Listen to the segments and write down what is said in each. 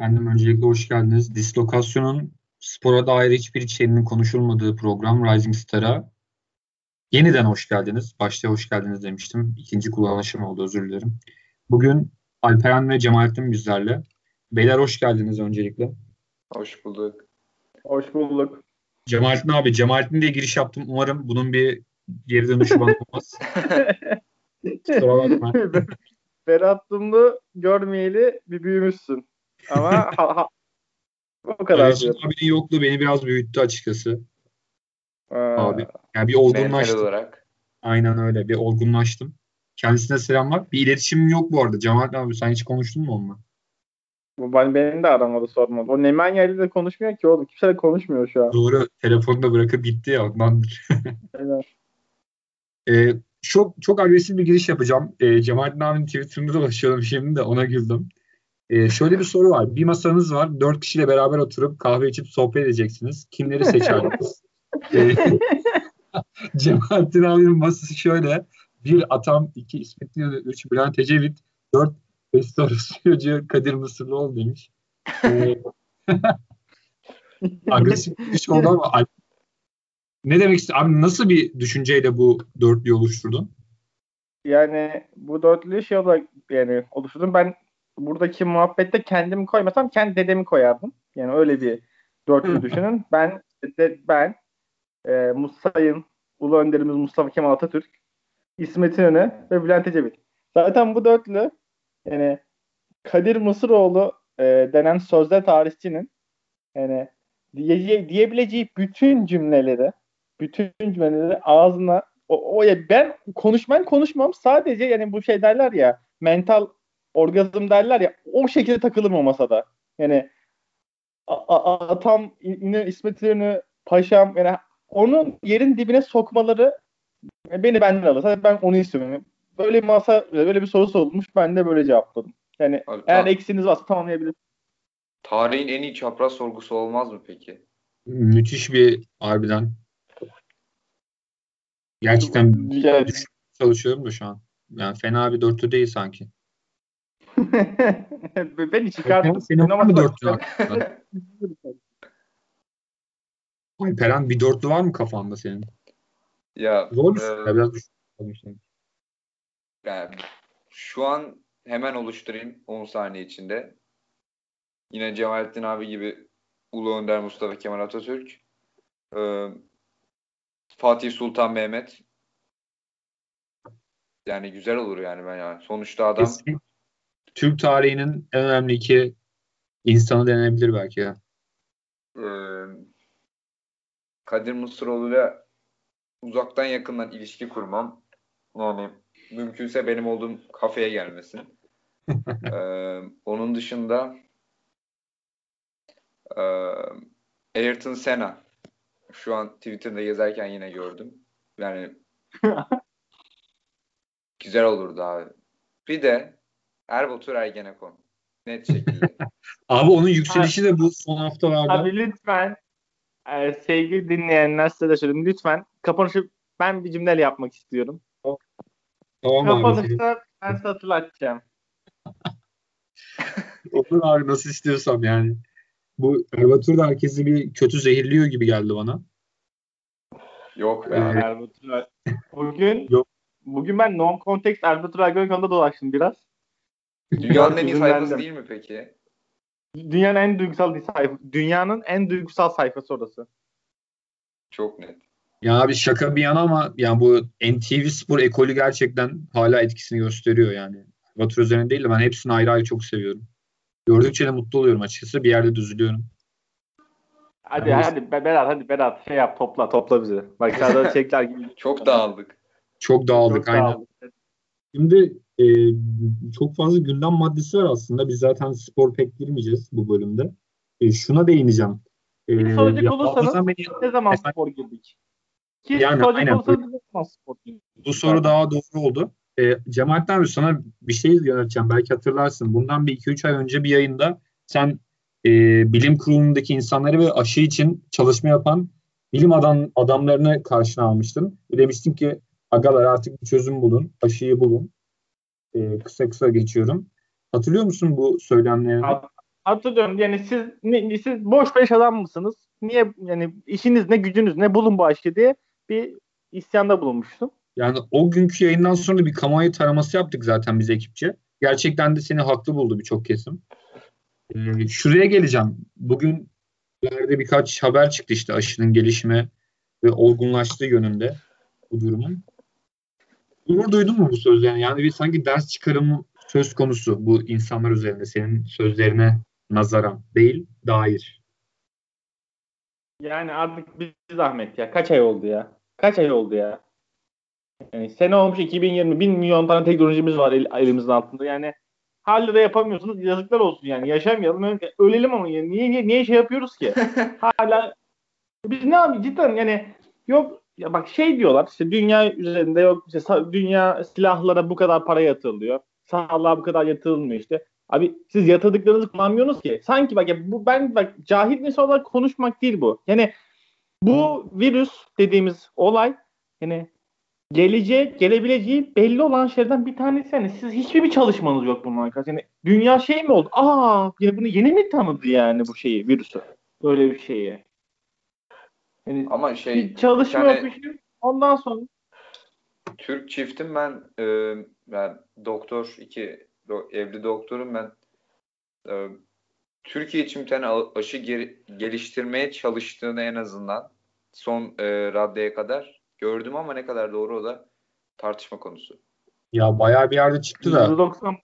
Efendim öncelikle hoş geldiniz. Dislokasyon'un spora dair hiçbir içeriğinin konuşulmadığı program Rising Star'a yeniden hoş geldiniz. Başta hoş geldiniz demiştim. İkinci kullanışım oldu özür dilerim. Bugün Alperen ve Cemalettin bizlerle. Beyler hoş geldiniz öncelikle. Hoş bulduk. Hoş bulduk. Cemalettin abi, Cemalettin diye giriş yaptım. Umarım bunun bir geri dönüşü bana olmaz. Kusura bakma. Dumlu görmeyeli bir büyümüşsün. Ama ha, ha, o kadar Ayşe diyorum. abinin yokluğu beni biraz büyüttü açıkçası. Aa, Abi. Yani bir olgunlaştım. olarak. Aynen öyle. Bir olgunlaştım. Kendisine selamlar. Bir iletişimim yok bu arada. Cemalettin abi sen hiç konuştun mu onunla? bu ben, benim de aramadı sormadı. O Nemanja ile de konuşmuyor ki oğlum. Kimse de konuşmuyor şu an. Doğru. Telefonu da bırakıp gitti ya ondandır. Aynen. Ee, çok çok agresif bir giriş yapacağım. Ee, Cemalettin abinin Twitter'ında dolaşıyorum şimdi de ona güldüm. Ee, şöyle bir soru var. Bir masanız var. Dört kişiyle beraber oturup kahve içip sohbet edeceksiniz. Kimleri seçerdiniz? Ee, Cemalettin abinin masası şöyle. Bir Atam, iki İsmet İnönü, üç Bülent Ecevit, dört restorasyocu Kadir Mısırlıoğlu demiş. Ee, agresif bir giriş oldu ama ne demek istiyorsun? Abi nasıl bir düşünceyle bu dörtlüyü oluşturdun? Yani bu dörtlü şey olarak yani oluşturdum. Ben buradaki muhabbette kendimi koymasam kendi dedemi koyardım. Yani öyle bir dörtlü düşünün. Ben de, ben e, Musa'yın Ulu Önderimiz Mustafa Kemal Atatürk, İsmet İnönü ve Bülent Ecevit. Zaten bu dörtlü yani Kadir Mısıroğlu e, denen sözde tarihçinin yani diye, diyebileceği bütün cümleleri bütün cümleleri ağzına o, o ya ben konuşmam konuşmam sadece yani bu şey derler ya mental orgazm derler ya o şekilde takılırım o masada. Yani a- a- atam İnönü, İsmet İnönü paşam yani onun yerin dibine sokmaları beni benden alır. Sadece ben onu istiyorum. Böyle bir masa böyle bir soru sorulmuş ben de böyle cevapladım. Yani Abi, eğer ta- eksiğiniz varsa tamamlayabilirsiniz. tarihin en iyi çapraz sorgusu olmaz mı peki? Müthiş bir harbiden. Gerçekten Yani, çalışıyorum da şu an. Yani fena bir dörtlü değil sanki. Beni çıkardım. Senin var mı dörtlü aklında? Alperen bir dörtlü var mı kafanda senin? Ya, Zor bir e, Biraz düşün. yani şu an hemen oluşturayım 10 saniye içinde. Yine Cemalettin abi gibi Ulu Önder Mustafa Kemal Atatürk. e, Fatih Sultan Mehmet. Yani güzel olur yani ben yani. Sonuçta adam Kesin Türk tarihinin en önemli iki insanı denebilir belki ya. e, Kadir Mısıroğlu'yla uzaktan yakından ilişki kurmam. Yani mümkünse benim olduğum kafeye gelmesin. E, onun dışında e, Ayrton Senna şu an Twitter'da gezerken yine gördüm. Yani güzel olurdu abi. Bir de Erbatur Ergenekon. Net şekilde. Abi onun yükselişi de bu son haftalarda. Abi lütfen e, sevgili dinleyenler size de söyleyeyim. Lütfen kapanışı ben bir cümleyle yapmak istiyorum. Tamam abi. Kapanışta ben size hatırlatacağım. Olur abi nasıl istiyorsam yani. Bu Erbatur da herkesi bir kötü zehirliyor gibi geldi bana. Yok be Ee. Erbatur Er- Bugün Yok. bugün ben non context Erbatur Ergenekon'da dolaştım biraz. Dünyanın en iyi sayfası değil mi peki? Dünyanın en duygusal sayfa. Dünyanın en duygusal sayfası orası. Çok net. Ya abi şaka bir yana ama yani bu NTV Spor ekolü gerçekten hala etkisini gösteriyor yani. Erbatur üzerine değil de ben hepsini ayrı ayrı çok seviyorum. Gördükçe de mutlu oluyorum açıkçası. Bir yerde düzülüyorum. Hadi Yani- hadi Be- Berat hadi Berat şey yap topla topla bizi. Bak sağda çekler gibi. Çok dağıldık. Çok dağıldık Çok aynen. dağıldık. Şimdi e, çok fazla gündem maddesi var aslında. Biz zaten spor pek girmeyeceğiz bu bölümde. E, şuna değineceğim. E, Bir soracak ya, olursanız beni- ne zaman Efendim? spor girdik? Ki Yani aynen. olursanız ne zaman spor girdik? bu soru daha doğru oldu. E, Cemalettin abi sana bir şey yönelteceğim. Belki hatırlarsın. Bundan bir 2-3 ay önce bir yayında sen e, bilim kurulundaki insanları ve aşı için çalışma yapan bilim adam, adamlarını karşına almıştın. Ve demiştin ki agalar artık bir çözüm bulun. Aşıyı bulun. E, kısa kısa geçiyorum. Hatırlıyor musun bu söylemlerini? Hat- Hatırlıyorum yani siz ne, siz boş beş adam mısınız? Niye yani işiniz ne gücünüz ne bulun bu aşkı diye bir isyanda bulunmuştum. Yani o günkü yayından sonra bir kamuoyu taraması yaptık zaten biz ekipçe. Gerçekten de seni haklı buldu birçok kesim. Ee, şuraya geleceğim. Bugün yerde birkaç haber çıktı işte aşının gelişme ve olgunlaştığı yönünde bu durumun. Gurur duydun mu bu sözlerine? Yani bir sanki ders çıkarımı söz konusu bu insanlar üzerinde senin sözlerine nazaran değil, dair. Yani artık bir zahmet ya. Kaç ay oldu ya? Kaç ay oldu ya? Yani sene olmuş 2020. Bin milyon tane teknolojimiz var el, elimizin altında. Yani hala da yapamıyorsunuz. Yazıklar olsun yani. Yaşamayalım. Ölelim ama yani. Niye, niye, niye şey yapıyoruz ki? hala biz ne yapıyoruz? Cidden yani yok ya bak şey diyorlar işte dünya üzerinde yok işte dünya silahlara bu kadar para yatırılıyor. Sağlığa bu kadar yatırılmıyor işte. Abi siz yatırdıklarınızı kullanmıyorsunuz ki. Sanki bak ya bu ben bak cahil nesil olarak konuşmak değil bu. Yani bu virüs dediğimiz olay yani geleceği, gelebileceği belli olan şeylerden bir tanesi. Yani siz hiçbir bir çalışmanız yok bunun arkadaşlar. Yani dünya şey mi oldu? Aa, yani bunu yeni mi tanıdı yani bu şeyi, virüsü? Böyle bir şeyi. Yani Ama şey bir çalışma yani, yapmışım. Ondan sonra Türk çiftim ben e, ben doktor iki do, evli doktorum ben e, Türkiye için bir tane aşı geri, geliştirmeye çalıştığını en azından son e, raddeye kadar gördüm ama ne kadar doğru o da tartışma konusu. Ya bayağı bir yerde çıktı da. 190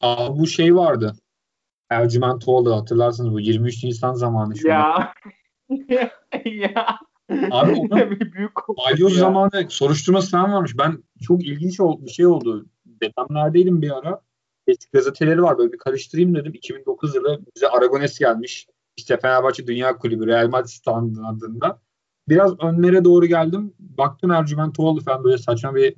Aa, bu şey vardı. Ercüment oldu hatırlarsınız bu 23 Nisan zamanı şu an. ya. Ya. Abi onun büyük balyoz zamanı soruşturması falan varmış. Ben çok ilginç oldu, bir şey oldu. Depremlerdeydim bir ara. Eski gazeteleri var böyle bir karıştırayım dedim. 2009 yılı bize Aragones gelmiş. İşte Fenerbahçe Dünya Kulübü Real Madrid standında. Biraz önlere doğru geldim. Baktım Ercüment oldu falan böyle saçma bir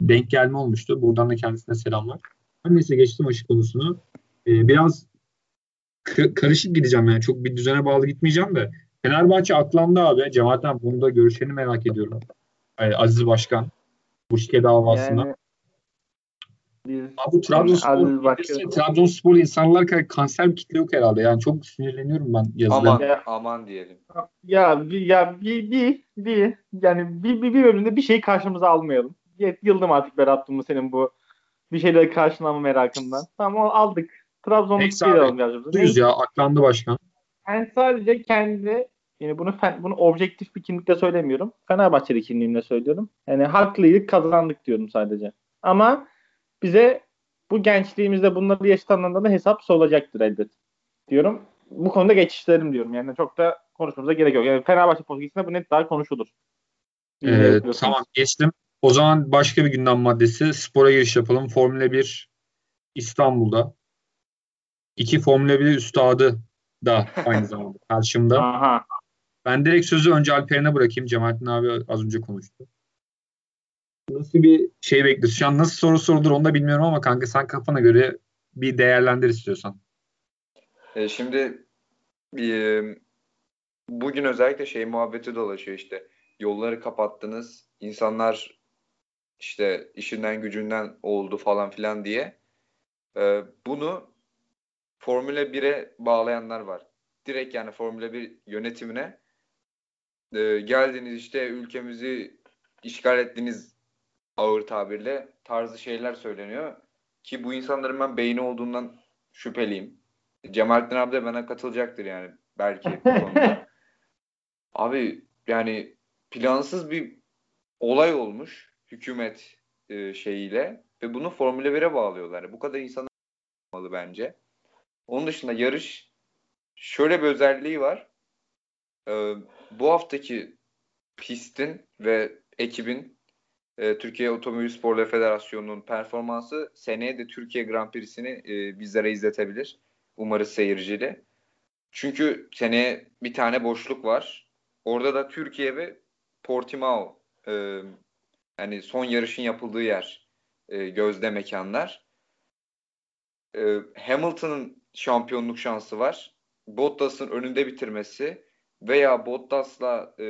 denk gelme olmuştu. Buradan da kendisine selamlar. Her neyse geçtim aşı konusunu. Ee, biraz karışık gideceğim yani. Çok bir düzene bağlı gitmeyeceğim de. Fenerbahçe aklandı abi. Cemaat'ten bunu da görüşeni merak ediyorum. Yani Aziz Başkan. Bu şike davasına. Yani, abi bu Trabzonspor, Trabzonspor insanlar kanser bir kitle yok herhalde. Yani çok sinirleniyorum ben yazılarına. Aman, ya, aman diyelim. Ya bir ya bir bir bir yani bir bir, bir bölümde bir şey karşımıza almayalım. Yıldım artık Berat Dumlu senin bu bir şeyleri karşılama merakından. Tamam aldık. Trabzon'u tutuyor Düz ya aklandı başkan. Ben sadece kendi yani bunu bunu objektif bir kimlikle söylemiyorum. Fenerbahçeli kimliğimle söylüyorum. Yani haklıydık kazandık diyorum sadece. Ama bize bu gençliğimizde bunları yaşatanlardan da hesap sorulacaktır elbet diyorum. Bu konuda geçişlerim diyorum. Yani çok da konuşmamıza gerek yok. Yani Fenerbahçe politikasında bu net daha konuşulur. Ee, tamam geçtim. O zaman başka bir gündem maddesi. Spora giriş yapalım. Formula 1 İstanbul'da. İki Formula 1 üstadı da aynı zamanda karşımda. Aha. Ben direkt sözü önce Alper'ine bırakayım. Cemalettin abi az önce konuştu. Nasıl bir şey bekliyorsun? Şu an nasıl soru sorulur onu da bilmiyorum ama kanka sen kafana göre bir değerlendir istiyorsan. E, şimdi e, bugün özellikle şey muhabbeti dolaşıyor işte. Yolları kapattınız. insanlar işte işinden gücünden oldu falan filan diye. E, bunu Formula 1'e bağlayanlar var. Direkt yani Formula 1 yönetimine e, geldiniz işte ülkemizi işgal ettiniz ağır tabirle tarzı şeyler söyleniyor. Ki bu insanların ben beyni olduğundan şüpheliyim. Cemalettin abi de bana katılacaktır yani belki bu konuda. Abi yani plansız bir olay olmuş hükümet e, şeyiyle ve bunu Formula 1'e bağlıyorlar. Bu kadar insan olmalı bence. Onun dışında yarış şöyle bir özelliği var. Ee, bu haftaki pistin ve ekibin e, Türkiye Otomobil Sporları Federasyonu'nun performansı seneye de Türkiye Grand Prix'sini e, bizlere izletebilir. Umarız seyirciyle. Çünkü seneye bir tane boşluk var. Orada da Türkiye ve Portimao e, yani son yarışın yapıldığı yer e, gözde mekanlar. E, Hamilton'ın şampiyonluk şansı var. Bottas'ın önünde bitirmesi veya Bottas'la e,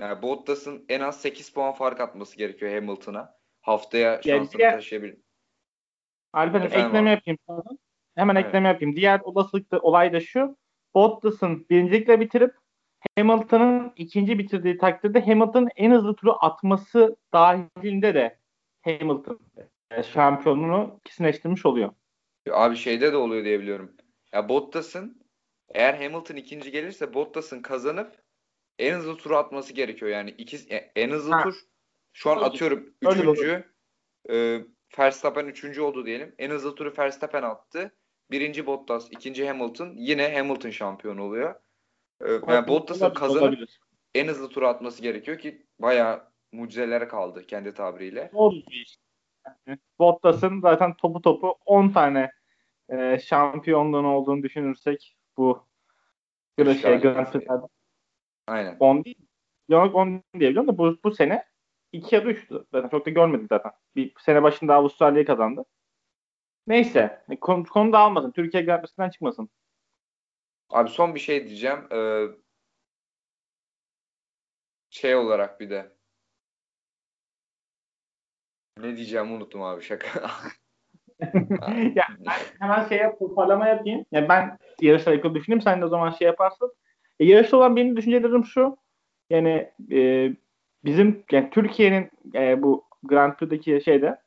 yani Bottas'ın en az 8 puan fark atması gerekiyor Hamilton'a. Haftaya şansını yani, taşıyabilir. Alper'in ekleme yapayım sana. hemen Evet. ekleme yapayım. Diğer olasılıkta olay da şu. Bottas'ın birincilikle bitirip Hamilton'ın ikinci bitirdiği takdirde Hamilton'ın en hızlı turu atması dahilinde de Hamilton e, şampiyonluğunu kesinleştirmiş oluyor. Abi şeyde de oluyor diye biliyorum. Ya Bottas'ın eğer Hamilton ikinci gelirse Bottas'ın kazanıp en hızlı turu atması gerekiyor. Yani iki, en hızlı Ha. tur şu an Öyle- atıyorum üçüncü e, Verstappen üçüncü oldu diyelim. En hızlı turu Verstappen attı. Birinci Bottas, ikinci Hamilton. Yine Hamilton şampiyon oluyor. E, yani Bottas'ın kazanıp olabilir. en hızlı turu atması gerekiyor ki bayağı mucizelere kaldı kendi tabiriyle. Doğru bir iş. Yani Bottas'ın zaten topu topu 10 tane e, şampiyonluğun olduğunu düşünürsek bu şey. Prix'lerde Aynen. 10 değil. Yok 10 diyebiliyorum da bu, bu sene 2 ya da 3'tü. Zaten çok da görmedik zaten. Bir sene başında Avustralya'yı kazandı. Neyse. Konu, konu dağılmasın. Türkiye Grand çıkmasın. Abi son bir şey diyeceğim. Ee, şey olarak bir de ne diyeceğimi unuttum abi şaka. ya ben hemen şeye toparlama yapayım. Yani ben yarışla ilgili düşüneyim. Sen de o zaman şey yaparsın. E, yarışta olan benim düşüncelerim şu. Yani e, bizim yani Türkiye'nin e, bu Grand Prix'deki şeyde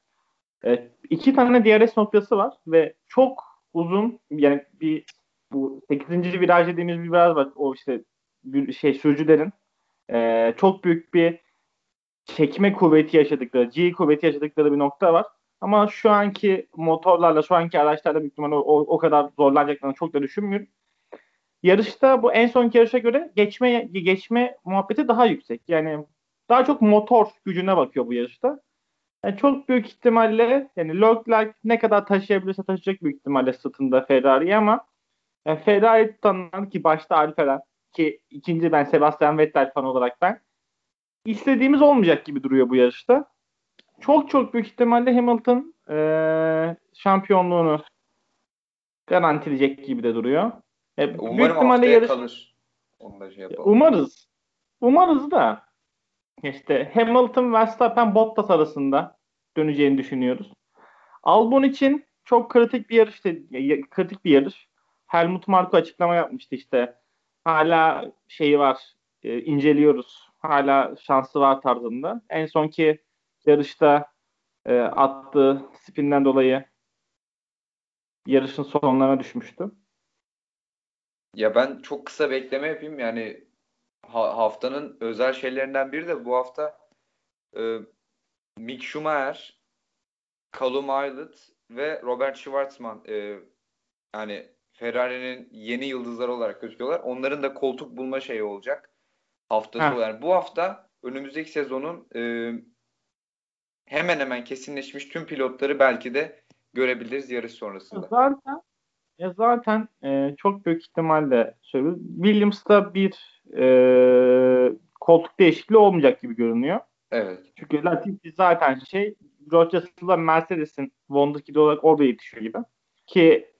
e, iki tane DRS noktası var ve çok uzun yani bir bu 8. viraj dediğimiz bir viraj var. O işte bir şey sürücülerin e, çok büyük bir çekme kuvveti yaşadıkları, G kuvveti yaşadıkları bir nokta var. Ama şu anki motorlarla, şu anki araçlarla büyük ihtimalle o, o kadar zorlanacaklarını çok da düşünmüyorum. Yarışta bu en sonki yarışa göre geçme geçme muhabbeti daha yüksek. Yani daha çok motor gücüne bakıyor bu yarışta. Yani çok büyük ihtimalle yani Leclerc ne kadar taşıyabilirse taşıyacak büyük ihtimalle sırtında Ferrari'yi ama yani Ferrari tanınan ki başta Alfa ki ikinci ben Sebastian Vettel fan olarak ben istediğimiz olmayacak gibi duruyor bu yarışta. Çok çok büyük ihtimalle Hamilton eee, şampiyonluğunu garantileyecek gibi de duruyor. E, büyük Umarım ihtimalle haftaya yarış kalır. Onu da şey yapalım. umarız. Umarız da işte Hamilton Verstappen Bottas arasında döneceğini düşünüyoruz. Albon için çok kritik bir yarış kritik bir yarış. Helmut Marko açıklama yapmıştı işte. Hala şeyi var. e, inceliyoruz. Hala şansı var tarzında. En sonki yarışta e, attığı spinden dolayı yarışın sonlarına düşmüştü. Ya ben çok kısa bir ekleme yapayım. Yani ha- haftanın özel şeylerinden biri de bu hafta e, Mick Schumacher, Callum Aylett ve Robert Schwarzman e, yani Ferrari'nin yeni yıldızları olarak gözüküyorlar. Onların da koltuk bulma şeyi olacak. Haftası Heh. yani bu hafta önümüzdeki sezonun e, hemen hemen kesinleşmiş tüm pilotları belki de görebiliriz yarış sonrasında. Zaten ya zaten e, çok büyük ihtimalle söylüyorum. Williams'ta bir e, koltuk değişikliği olmayacak gibi görünüyor. Evet. Çünkü Latifi zaten şey Russell'la Mercedes'in Wonderkid olarak orada yetişiyor gibi. Ki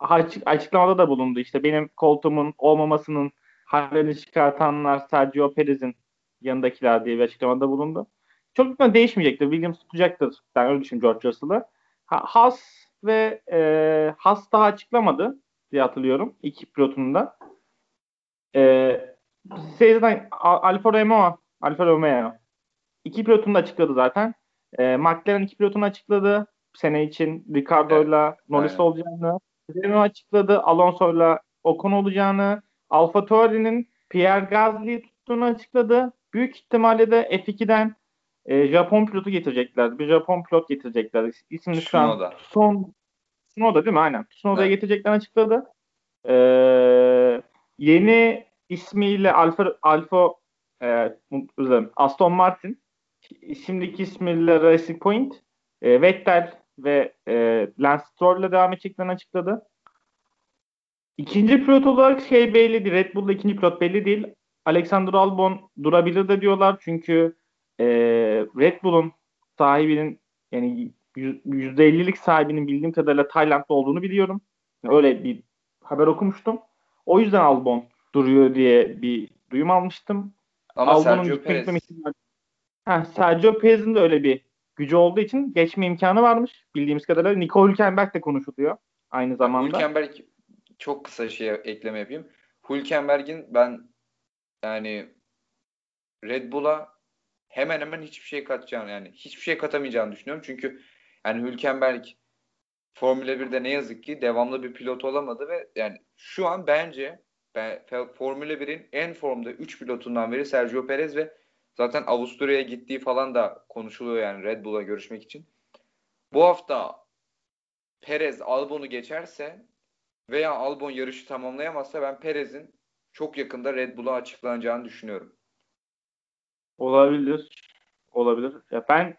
açık, açıklamada da bulundu işte benim koltuğumun olmamasının hallerini çıkartanlar Sergio Perez'in yanındakiler diye bir açıklamada bulundu. Çok büyük değişmeyecektir. Williams tutacaktır. Ben öyle düşünüyorum George Russell'ı. Ha, Haas ve e, Haas daha açıklamadı diye hatırlıyorum. iki pilotunda. E, zaten Alfa Romeo Alfa Romeo iki pilotunu da açıkladı zaten. E, McLaren iki pilotunu açıkladı. Sene için Ricardo'yla Norris aynen. olacağını. Renault açıkladı. Alonso'yla Ocon olacağını. Alfa Tauri'nin Pierre Gasly'yi tuttuğunu açıkladı. Büyük ihtimalle de F2'den e, Japon pilotu getirecekler. Bir Japon pilot getirecekler. İsmini şu an son Tsunoda değil mi? Aynen. Tsunoda'yı Evet. getireceklerini açıkladı. Ee, yeni ismiyle Alfa Alfa e, özür Aston Martin şimdiki ismiyle Racing Point e, Vettel ve e, Lance Stroll ile devam edeceklerini açıkladı. İkinci pilot olarak şey belli değil. Red Bull'da ikinci pilot belli değil. Alexander Albon durabilir de diyorlar. Çünkü e, Red Bull'un sahibinin yani yüz- %50'lik sahibinin bildiğim kadarıyla Tayland'da olduğunu biliyorum. Öyle bir haber okumuştum. O yüzden Albon duruyor diye bir duyum almıştım. Ama Albon'un Sergio Perez Ha, Sergio Perez'in de öyle bir gücü olduğu için geçme imkanı varmış bildiğimiz kadarıyla. Nico Hülkenberg de konuşuluyor. aynı zamanda. Hülkenberg çok kısa şey ekleme yapayım. Hülkenberg'in ben yani Red Bull'a hemen hemen hiçbir şey katacağını yani hiçbir şey katamayacağını düşünüyorum. Çünkü yani Hülkenberg Formula 1'de ne yazık ki devamlı bir pilot olamadı ve yani şu an bence ben, Formula 1'in en formda 3 pilotundan biri Sergio Perez ve zaten Avusturya'ya gittiği falan da konuşuluyor yani Red Bull'a görüşmek için. Bu hafta Perez Albon'u geçerse veya Albon yarışı tamamlayamazsa ben Perez'in çok yakında Red Bull'a açıklanacağını düşünüyorum. Olabilir. Olabilir. Ya ben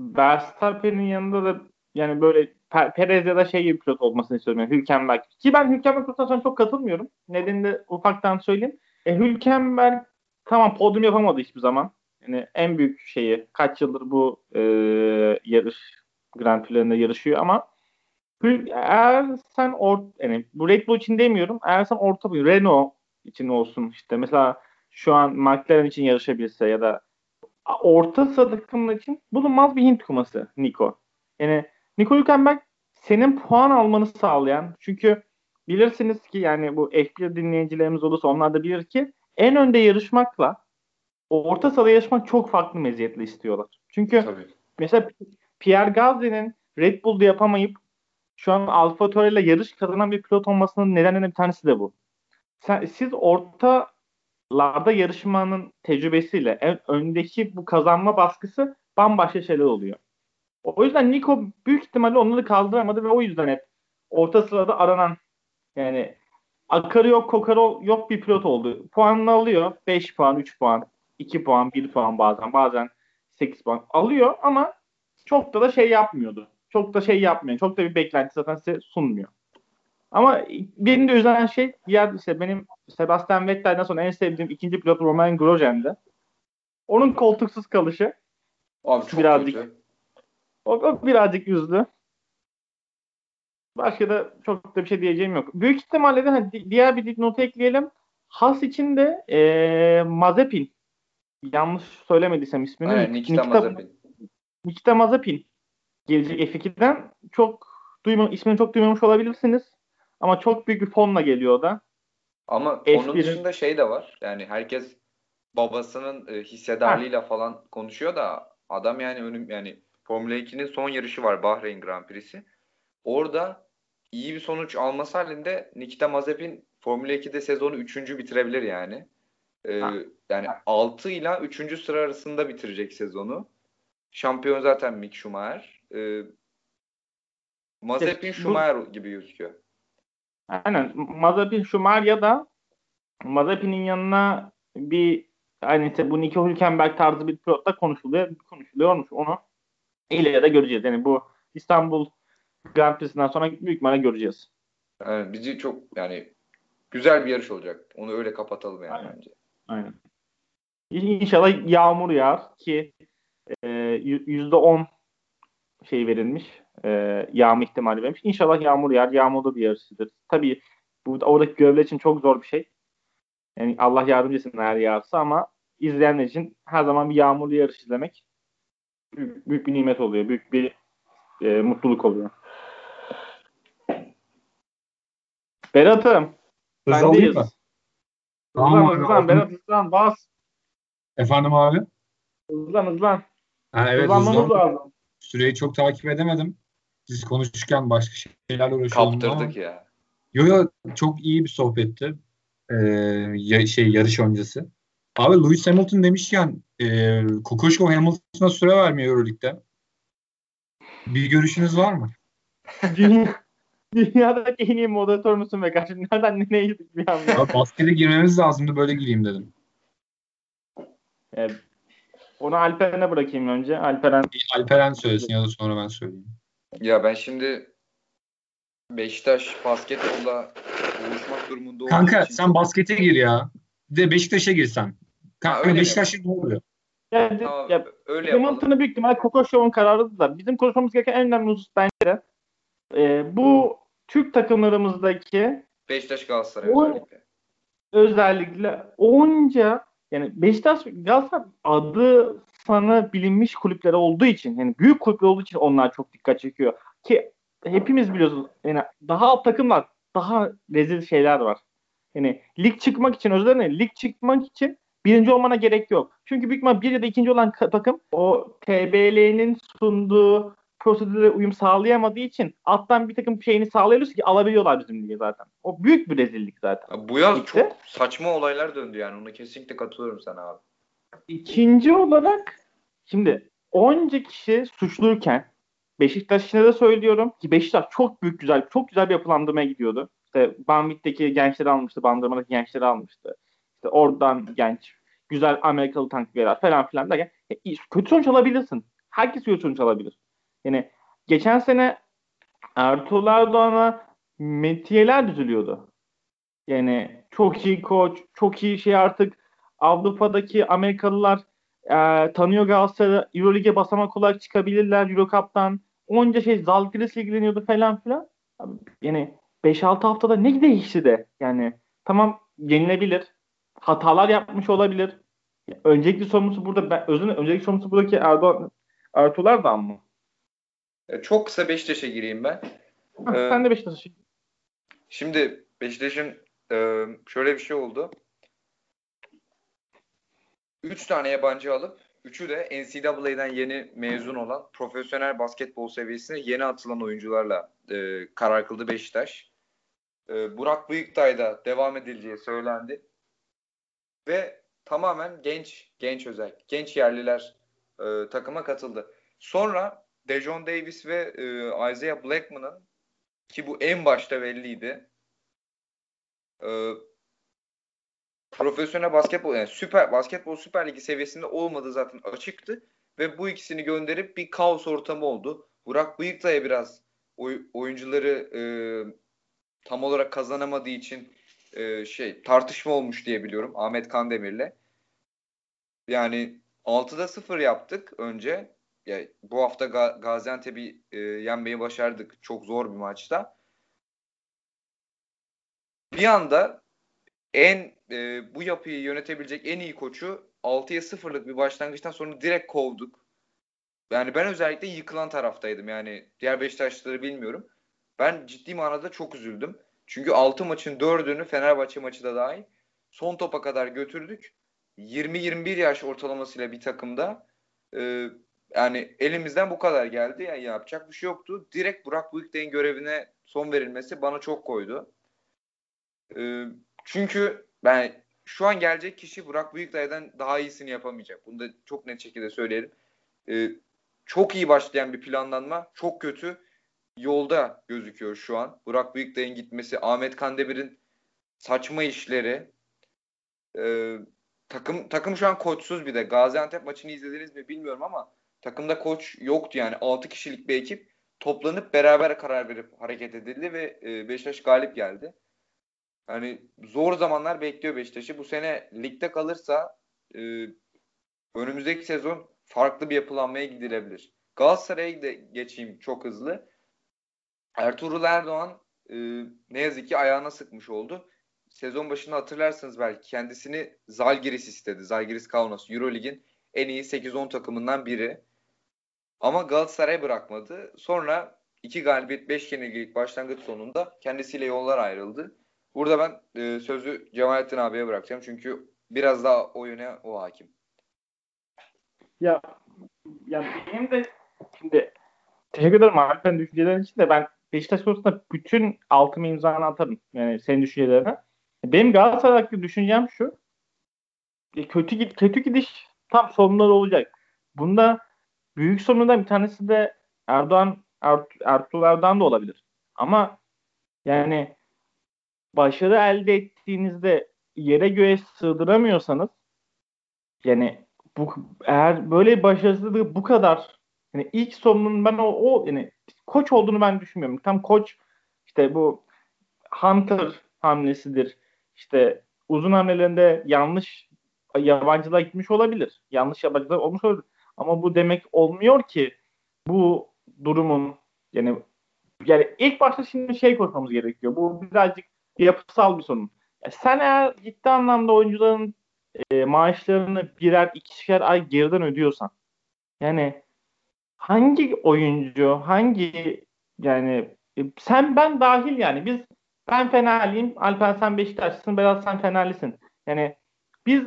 Verstappen'in yanında da yani böyle Perez ya da şey gibi pilot olmasını istiyorum. Yani Hülkenberg. Ki ben Hülkenberg konusuna çok katılmıyorum. Nedenini de ufaktan söyleyeyim. E, Hülkenberg tamam podyum yapamadı hiçbir zaman. Yani en büyük şeyi kaç yıldır bu e, yarış Grand Prix'lerinde yarışıyor ama eğer sen or yani bu Red Bull için demiyorum. Eğer sen orta bir Renault için olsun işte mesela şu an McLaren için yarışabilse ya da orta sıra takımlar için bulunmaz bir Hint kuması Nico. Yani Nico Hülkenberg senin puan almanı sağlayan çünkü bilirsiniz ki yani bu F1 dinleyicilerimiz olursa onlar da bilir ki en önde yarışmakla orta sırada yarışmak çok farklı meziyetli istiyorlar. Çünkü Tabii. mesela Pierre Gasly'nin Red Bull'da yapamayıp şu an Alfa Tauri ile yarış kazanan bir pilot olmasının nedenlerinden bir tanesi de bu. Sen, siz ortalarda yarışmanın tecrübesiyle en öndeki bu kazanma baskısı bambaşka şeyler oluyor. O yüzden Nico büyük ihtimalle onları kaldıramadı ve o yüzden hep orta sırada aranan yani akarı yok kokarı yok bir pilot oldu. Puanını alıyor. 5 puan, 3 puan, 2 puan, 1 puan bazen. Bazen 8 puan alıyor ama çok da da şey yapmıyordu. Çok da şey yapmıyor. Çok da bir beklenti zaten size sunmuyor. Ama benim de üzen şey diğer işte benim Sebastian Vettel'den sonra en sevdiğim ikinci pilot Romain Grosjean'dı. Onun koltuksuz kalışı Abi çok birazcık kötü. O, o birazcık üzdü. Başka da çok da bir şey diyeceğim yok. Büyük ihtimalle de hani diğer bir not ekleyelim. Has için de ee, Mazepin yanlış söylemediysem ismini. Aynen, Nikita, Nikita Mazepin. Nikita Mazepin gelecek F2'den çok duyma, ismini çok duymamış olabilirsiniz. Ama çok büyük bir fonla geliyor o da. Ama onun dışında şey de var. Yani herkes babasının e, hissedarlığıyla ha. falan konuşuyor da adam yani önüm yani Formula 2'nin son yarışı var Bahreyn Grand Prix'si. Orada iyi bir sonuç alması halinde Nikita Mazepin Formula 2'de sezonu 3. bitirebilir yani. Ee, yani 6 ile 3. sıra arasında bitirecek sezonu. Şampiyon zaten Mick Schumacher. Ee, Mazepin Schumacher gibi gözüküyor. Aynen. Mazepin Schumacher ya da Mazepin'in yanına bir yani işte bu Nico Hülkenberg tarzı bir pilotla konuşuluyor, konuşuluyormuş. Onu ileride göreceğiz. Yani bu İstanbul Grand Prix'sinden sonra büyük ihtimalle göreceğiz. Yani bizi çok yani güzel bir yarış olacak. Onu öyle kapatalım yani Aynen. bence. Aynen. İnşallah yağmur yağar ki e, yüzde on şey verilmiş. E, yağma ihtimali verilmiş. İnşallah yağmur yağar. Yağmurlu bir yarışıdır. Tabii bu oradaki görevler için çok zor bir şey. Yani Allah yardımcısın eğer yağarsa ama izleyenler için her zaman bir yağmurlu yarış izlemek büyük, büyük bir nimet oluyor. Büyük bir e, mutluluk oluyor. Berat'ım. Sendeyiz. Tamam hızlan, hızlan, Berat hızlan, bas. Efendim abi? Hızlan, hızlan. Ha, evet, Hızlanmamız lazım. Süreyi çok takip edemedim. Siz konuşurken başka şeylerle uğraşıyordum Kaptırdık ama. ya. Yo yo çok iyi bir sohbetti. Ee, şey yarış öncesi. Abi Lewis Hamilton demişken e, Kokoşko Hamilton'a süre vermiyor Euroleague'de. Bir görüşünüz var mı? Dünya, dünyadaki en iyi moderatör müsün be kardeşim? Nereden nereye gittik bir anda? Abi baskete girmemiz lazımdı böyle gireyim dedim. Evet. Onu Alperen'e bırakayım önce. Alperen Alperen söylesin ya da sonra ben söyleyeyim. Ya ben şimdi Beşiktaş basketbolla buluşmak durumunda Kanka için... sen baskete gir ya. Bir de Beşiktaş'a girsen. Kanka ha, Beşiktaş'ta ne oluyor? Yani, tamam, ya, öyle Hamilton'ı büyük ihtimal Koko Show'un kararıdır da bizim konuşmamız gereken en önemli husus bence e, bu Türk takımlarımızdaki Beşiktaş Galatasaray o, özellikle. Özellikle onca yani Beşiktaş Galatasaray adı sana bilinmiş kulüpleri olduğu için yani büyük kulüpler olduğu için onlar çok dikkat çekiyor. Ki hepimiz biliyoruz. Yani daha alt takımlar daha rezil şeyler var. Yani lig çıkmak için özür dilerim lig çıkmak için birinci olmana gerek yok. Çünkü büyük ihtimal bir ya da ikinci olan takım o TBL'nin sunduğu prosedüre uyum sağlayamadığı için alttan bir takım şeyini sağlayabiliyoruz ki alabiliyorlar bizim lige zaten. O büyük bir rezillik zaten. Bu yaz Ligde. çok saçma olaylar döndü yani. Ona kesinlikle katılıyorum sana abi. İkinci olarak şimdi onca kişi suçluyken Beşiktaş için de söylüyorum ki Beşiktaş çok büyük güzel, çok güzel bir yapılandırmaya gidiyordu. İşte Banvit'teki gençleri almıştı, Bandırma'daki gençleri almıştı. İşte oradan genç, güzel Amerikalı tanklar falan filan derken e, kötü sonuç alabilirsin. Herkes kötü sonuç alabilir. Yani geçen sene Ertuğrul Erdoğan'a metiyeler düzülüyordu. Yani çok iyi koç, çok iyi şey artık Avrupa'daki Amerikalılar e, tanıyor Galatasaray'ı Euroleague'e basamak olarak çıkabilirler Euro Cup'tan. Onca şey Zalgiris ilgileniyordu falan filan. Yani 5-6 haftada ne değişti de yani tamam yenilebilir. Hatalar yapmış olabilir. Öncelikli sorumlusu burada ben özün öncelikli sorumlusu buradaki Erdoğan Ertuğrul da mı? Çok kısa Beşiktaş'a gireyim ben. Ha, ee, sen de Beşiktaş'a Şimdi Beşiktaş'ın e, şöyle bir şey oldu. 3 tane yabancı alıp üçü de NCAA'den yeni mezun olan profesyonel basketbol seviyesine yeni atılan oyuncularla e, karar kıldı Beşiktaş. E, Burak Bıyıktay'da devam edileceği söylendi. Ve tamamen genç, genç özel, genç yerliler e, takıma katıldı. Sonra Dejon Davis ve e, Isaiah Blackman'ın ki bu en başta belliydi. E, profesyonel basketbol yani süper basketbol süper ligi seviyesinde olmadığı zaten açıktı ve bu ikisini gönderip bir kaos ortamı oldu. Burak Bıyıktay'a biraz oy, oyuncuları e, tam olarak kazanamadığı için e, şey tartışma olmuş diye biliyorum Ahmet Kandemir'le. Yani 6'da 0 yaptık önce. Ya, bu hafta Ga- Gaziantep'i e, yenmeyi başardık. Çok zor bir maçta. Bir anda en e, bu yapıyı yönetebilecek en iyi koçu 6'ya 0'lık bir başlangıçtan sonra direkt kovduk. Yani ben özellikle yıkılan taraftaydım. Yani diğer Beşiktaşlıları bilmiyorum. Ben ciddi manada çok üzüldüm. Çünkü 6 maçın 4'ünü Fenerbahçe maçı da dahil son topa kadar götürdük. 20-21 yaş ortalamasıyla bir takımda e, yani elimizden bu kadar geldi. Yani yapacak bir şey yoktu. Direkt Burak Büyükday'ın görevine son verilmesi bana çok koydu. E, çünkü ben şu an gelecek kişi Burak Büyükday'dan daha iyisini yapamayacak. Bunu da çok net şekilde söyleyelim. E, çok iyi başlayan bir planlanma çok kötü yolda gözüküyor şu an. Burak Büyükday'ın gitmesi, Ahmet Kandemir'in saçma işleri. E, takım takım şu an koçsuz bir de. Gaziantep maçını izlediniz mi bilmiyorum ama takımda koç yoktu yani. 6 kişilik bir ekip toplanıp beraber karar verip hareket edildi ve e, Beşiktaş galip geldi. Yani zor zamanlar bekliyor Beşiktaş'ı. Bu sene ligde kalırsa e, önümüzdeki sezon farklı bir yapılanmaya gidilebilir. Galatasaray'a da geçeyim çok hızlı. Ertuğrul Erdoğan e, ne yazık ki ayağına sıkmış oldu. Sezon başında hatırlarsınız belki kendisini Zalgiris istedi. Zalgiris Kaunas Eurolig'in en iyi 8-10 takımından biri. Ama Galatasaray bırakmadı. Sonra iki galibiyet 5 yenilgilik başlangıç sonunda kendisiyle yollar ayrıldı. Burada ben e, sözü Cemalettin abiye bırakacağım. Çünkü biraz daha o yöne o hakim. Ya ya benim de şimdi teşekkür ederim Alper'in düşüncelerin için de ben Beşiktaş konusunda bütün altımı imzanı atarım. Yani senin düşüncelerine. Benim Galatasaray'daki düşüncem şu. E, kötü kötü gidiş tam sorunlar olacak. Bunda büyük sorunlardan bir tanesi de Erdoğan Ert, Ertuğrul Erdoğan da olabilir. Ama yani başarı elde ettiğinizde yere göğe sığdıramıyorsanız yani bu eğer böyle başarısızlığı bu kadar yani ilk sorunun ben o, o yani koç olduğunu ben düşünmüyorum. Tam koç işte bu Hunter hamlesidir. İşte uzun hamlelerinde yanlış yabancılar gitmiş olabilir. Yanlış yabancılar olmuş olabilir. Ama bu demek olmuyor ki bu durumun yani yani ilk başta şimdi şey konuşmamız gerekiyor. Bu birazcık yapısal bir sorun. Ya sen eğer ciddi anlamda oyuncuların e, maaşlarını birer ikişer ay geriden ödüyorsan yani hangi oyuncu, hangi yani e, sen ben dahil yani biz ben Fenerliyim, Alper sen Beşiktaşlısın, Berat sen Fenerlisin. Yani biz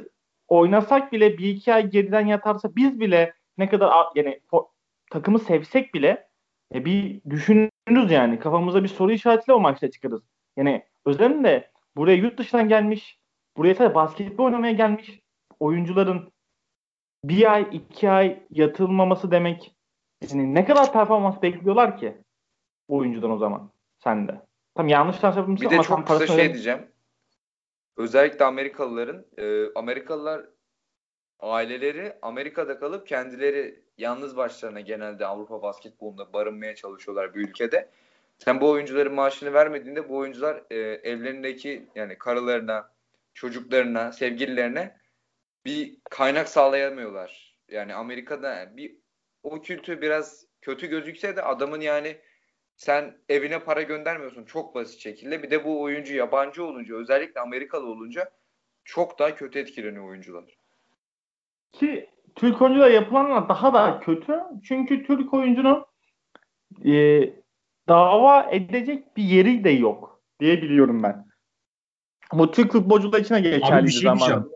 oynasak bile bir iki ay geriden yatarsa biz bile ne kadar yani takımı sevsek bile e, bir düşünürüz yani. Kafamıza bir soru işaretiyle o maçta çıkarız. Yani özellikle buraya yurt dışından gelmiş, buraya sadece basketbol oynamaya gelmiş oyuncuların bir ay, iki ay yatılmaması demek yani ne kadar performans bekliyorlar ki oyuncudan o zaman sende. Tam yanlış Bir de çok kısa şey diyeceğim. Özellikle Amerikalıların e, Amerikalılar aileleri Amerika'da kalıp kendileri yalnız başlarına genelde Avrupa basketbolunda barınmaya çalışıyorlar bir ülkede. Sen bu oyuncuların maaşını vermediğinde bu oyuncular e, evlerindeki yani karılarına, çocuklarına, sevgililerine bir kaynak sağlayamıyorlar. Yani Amerika'da bir o kültür biraz kötü gözükse de adamın yani sen evine para göndermiyorsun çok basit şekilde. Bir de bu oyuncu yabancı olunca özellikle Amerikalı olunca çok daha kötü etkileniyor oyuncular. Ki Türk oyuncular yapılanlar daha da kötü. Çünkü Türk oyuncunun e, dava edecek bir yeri de yok diye biliyorum ben. Bu Türk futbolcular için de geçerli bir şey zaman.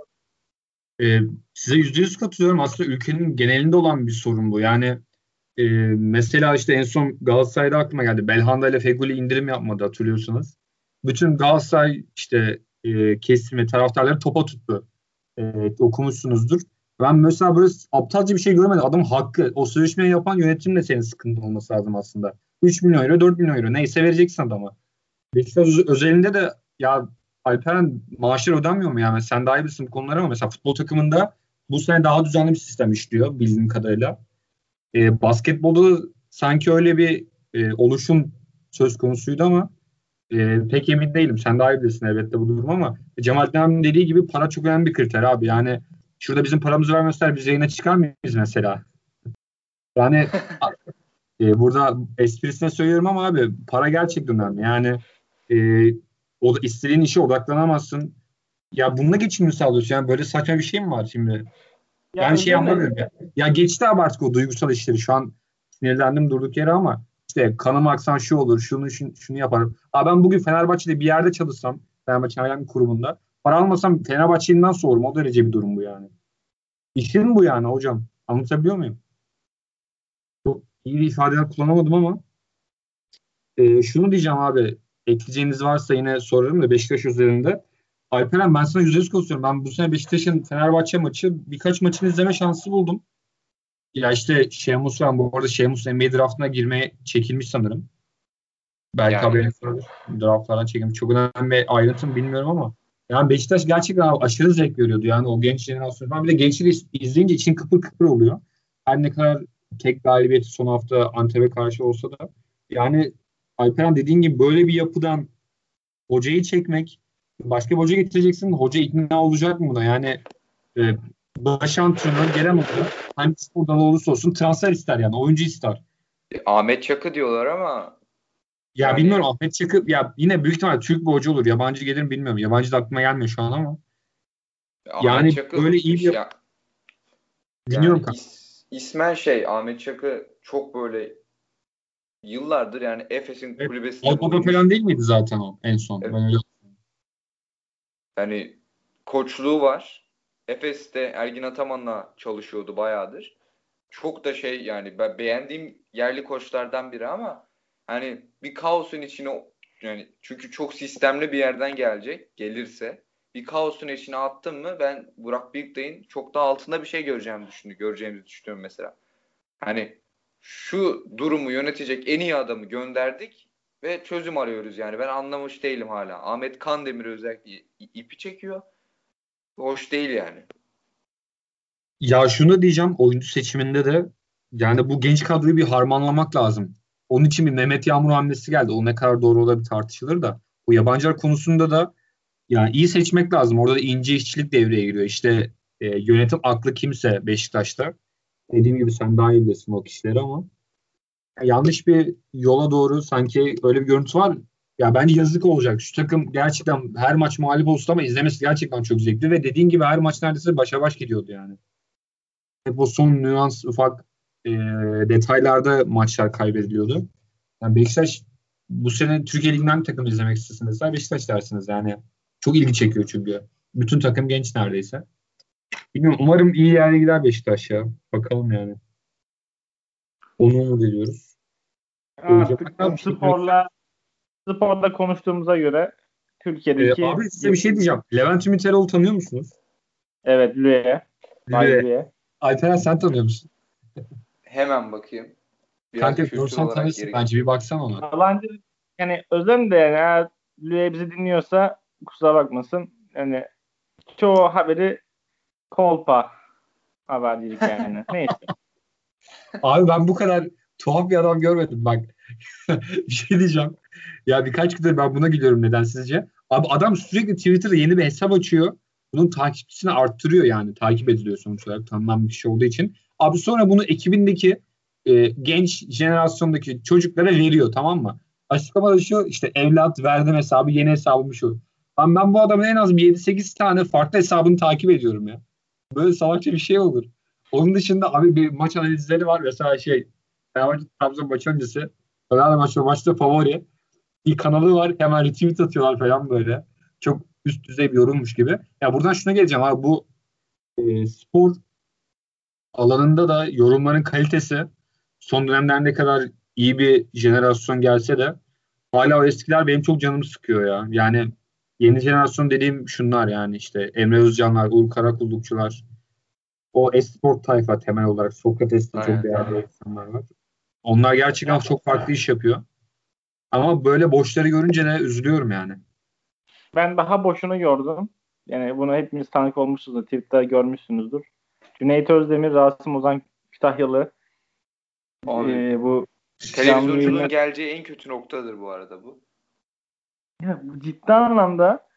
Ee, size yüzde yüz katılıyorum. Aslında ülkenin genelinde olan bir sorun bu. Yani e, mesela işte en son Galatasaray'da aklıma geldi. Belhanda ile Feguli indirim yapmadı hatırlıyorsunuz. Bütün Galatasaray işte e, kesimi taraftarları topa tuttu. E, okumuşsunuzdur. Ben mesela böyle aptalca bir şey görmedim. Adam hakkı. O sözleşmeyi yapan yönetim de senin sıkıntı olması lazım aslında. 3 milyon euro, 4 milyon euro. Neyse vereceksin adama. Beşiktaş özelinde de ya Alperen maaşlar ödenmiyor mu yani? Sen daha iyi bilirsin bu konuları ama mesela futbol takımında bu sene daha düzenli bir sistem işliyor bildiğim kadarıyla. E, basketbolda sanki öyle bir e, oluşum söz konusuydu ama e, pek emin değilim. Sen daha iyi bilirsin elbette bu durum ama Cemal abinin dediği gibi para çok önemli bir kriter abi. Yani şurada bizim paramızı vermeseler biz yayına çıkar mıyız mesela? Yani e, burada esprisine söylüyorum ama abi para gerçekten önemli. Yani e, o, istediğin işe odaklanamazsın. Ya bununla geçimini sağlıyorsun. Yani böyle saçma bir şey mi var şimdi? Ya ben şey anlamıyorum ya. Ya geçti abi artık o duygusal işleri. Şu an sinirlendim durduk yere ama işte kanım aksan şu olur, şunu şunu, şunu yaparım. Abi ben bugün Fenerbahçe'de bir yerde çalışsam, Fenerbahçe bir kurumunda, para almasam Fenerbahçe'nin nasıl olurum? O derece bir durum bu yani. İşim bu yani hocam. Anlatabiliyor muyum? İyi bir ifadeler kullanamadım ama e, şunu diyeceğim abi. Ekleyeceğiniz varsa yine sorarım da Beşiktaş üzerinde. Alperen ben sana %100 konuşuyorum. Ben bu sene Beşiktaş'ın Fenerbahçe maçı birkaç maçını izleme şansı buldum. Ya işte Şemus var. Bu arada Şemus NBA draftına girmeye çekilmiş sanırım. Belki yani. haberin draftlardan çekilmiş. Çok önemli ayrıntım bilmiyorum ama yani Beşiktaş gerçekten aşırı zevk veriyordu. Yani o genç jenerasyon falan. Bir de gençleri izleyince için kıpır kıpır oluyor. Her ne kadar tek galibiyeti son hafta Antep'e karşı olsa da yani Alperen dediğin gibi böyle bir yapıdan hocayı çekmek başka bir hoca getireceksin. Hoca ikna olacak mı buna? Yani e, baş antrenör gelen hoca hangi spordan olursa olsun transfer ister yani. Oyuncu ister. E, Ahmet Çakı diyorlar ama ya yani... bilmiyorum Ahmet Çakı ya yine büyük ihtimal Türk bir hoca olur. Yabancı gelir mi bilmiyorum. Yabancı da aklıma gelmiyor şu an ama. Ahmet yani Çakı böyle iyi bir ya. Dinliyorum yani is, ismen şey Ahmet Çakı çok böyle yıllardır yani Efes'in evet, kulübesinde Avrupa'da falan değil miydi zaten o en son? Evet. Ben öyle... Yani koçluğu var. Efes'te Ergin Ataman'la çalışıyordu bayağıdır. Çok da şey yani ben beğendiğim yerli koçlardan biri ama hani bir kaosun içine yani çünkü çok sistemli bir yerden gelecek gelirse bir kaosun içine attım mı ben Burak Büyükday'ın çok daha altında bir şey göreceğimi düşünüyorum, göreceğimizi düşünüyorum mesela. Hani şu durumu yönetecek en iyi adamı gönderdik ve çözüm arıyoruz yani. Ben anlamış değilim hala. Ahmet Kandemir özellikle ipi çekiyor. Hoş değil yani. Ya şunu diyeceğim oyuncu seçiminde de yani bu genç kadroyu bir harmanlamak lazım. Onun için bir Mehmet Yağmur hamlesi geldi. O ne kadar doğru olabilir tartışılır da. Bu yabancılar konusunda da yani iyi seçmek lazım. Orada da ince işçilik devreye giriyor. İşte e, yönetim aklı kimse Beşiktaş'ta. Dediğim gibi sen daha iyi bilirsin o kişileri ama yanlış bir yola doğru sanki öyle bir görüntü var. Ya bence yazık olacak. Şu takım gerçekten her maç mağlup olsa ama izlemesi gerçekten çok zevkli ve dediğin gibi her maç neredeyse başa baş gidiyordu yani. Hep o son nüans ufak e, detaylarda maçlar kaybediliyordu. Yani Beşiktaş bu sene Türkiye Ligi'nden bir takım izlemek istesiniz Beşiktaş dersiniz yani. Çok ilgi çekiyor çünkü. Bütün takım genç neredeyse. Bilmiyorum umarım iyi yere gider Beşiktaş ya. Bakalım yani. Onu umut ediyoruz. Artık sporla sporla konuştuğumuza göre Türkiye'deki... Ee, abi size bir şey diyeceğim. Levent Ümit Erol'u tanıyor musunuz? Evet Lüye. Lüye. Alperen sen tanıyor musun? Hemen bakayım. Biraz Kanka görsen tanırsın bence bir baksana ona. Yalancı yani Özlem de yani eğer Lüye bizi dinliyorsa kusura bakmasın. Yani çoğu haberi kolpa habercilik yani. Neyse. Abi ben bu kadar tuhaf bir adam görmedim bak. bir şey diyeceğim. Ya birkaç gündür ben buna gidiyorum neden sizce? Abi adam sürekli Twitter'da yeni bir hesap açıyor. Bunun takipçisini arttırıyor yani. Takip ediliyor sonuç olarak tanınan bir şey olduğu için. Abi sonra bunu ekibindeki e, genç jenerasyondaki çocuklara veriyor tamam mı? Açıklamada şu işte evlat verdim hesabı yeni hesabım şu. Ben, ben bu adamın en az 7-8 tane farklı hesabını takip ediyorum ya. Böyle salakça bir şey olur. Onun dışında abi bir maç analizleri var. Mesela şey Fenerbahçe Trabzon maçı öncesi Fenerbahçe maçta favori bir kanalı var. Hemen retweet atıyorlar falan böyle. Çok üst düzey bir yorummuş gibi. Ya buradan şuna geleceğim abi bu e, spor alanında da yorumların kalitesi son dönemler ne kadar iyi bir jenerasyon gelse de hala o eskiler benim çok canımı sıkıyor ya. Yani yeni jenerasyon dediğim şunlar yani işte Emre Özcanlar, Uğur Karakullukçular o esport tayfa temel olarak Sokrates'te çok değerli insanlar var. Onlar gerçekten çok farklı iş yapıyor. Ama böyle boşları görünce de üzülüyorum yani. Ben daha boşunu gördüm. Yani bunu hepimiz tanık olmuşuz Twitter'da görmüşsünüzdür. Cüneyt Özdemir, Rasim Ozan Kütahyalı Abi, ee, bu televizyoncuların geleceği en kötü noktadır bu arada bu. Ya bu ciddi anlamda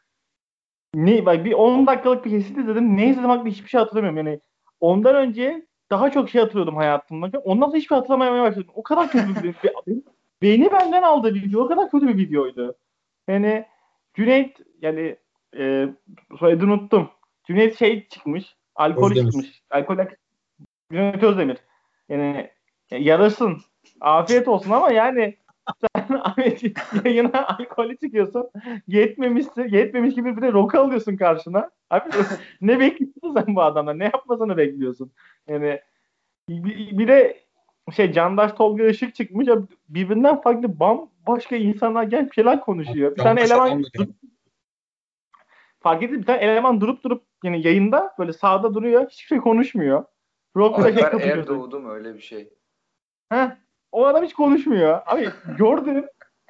ne bak bir 10 dakikalık bir kesit izledim. Ne izledim hakkında hiçbir şey hatırlamıyorum. Yani ondan önce daha çok şey hatırlıyordum hayatımda. Ondan sonra hiçbir şey hatırlamaya başladım. O kadar kötü bir Beyni benden aldı video. O kadar kötü bir videoydu. Yani Cüneyt yani e, soyadını unuttum. Cüneyt şey çıkmış. Alkol Özdemir. çıkmış. Alkol Cüneyt Özdemir. Yani yarasın. Afiyet olsun ama yani sen yayına alkolü çıkıyorsun. Yetmemişsin. Yetmemiş gibi bir de roka alıyorsun karşına. Abi ne bekliyorsun sen bu adamdan? Ne yapmasını bekliyorsun? Yani bir, bir de şey Candaş Tolga Işık çıkmış. Birbirinden farklı bam başka insanlar genç şeyler konuşuyor. Bir tane eleman fark ettim bir tane eleman durup durup yani yayında böyle sağda duruyor. Hiçbir şey konuşmuyor. Rock'la şey kapatıyor. doğdum öyle bir şey. Heh, o adam hiç konuşmuyor. Abi gördüğüm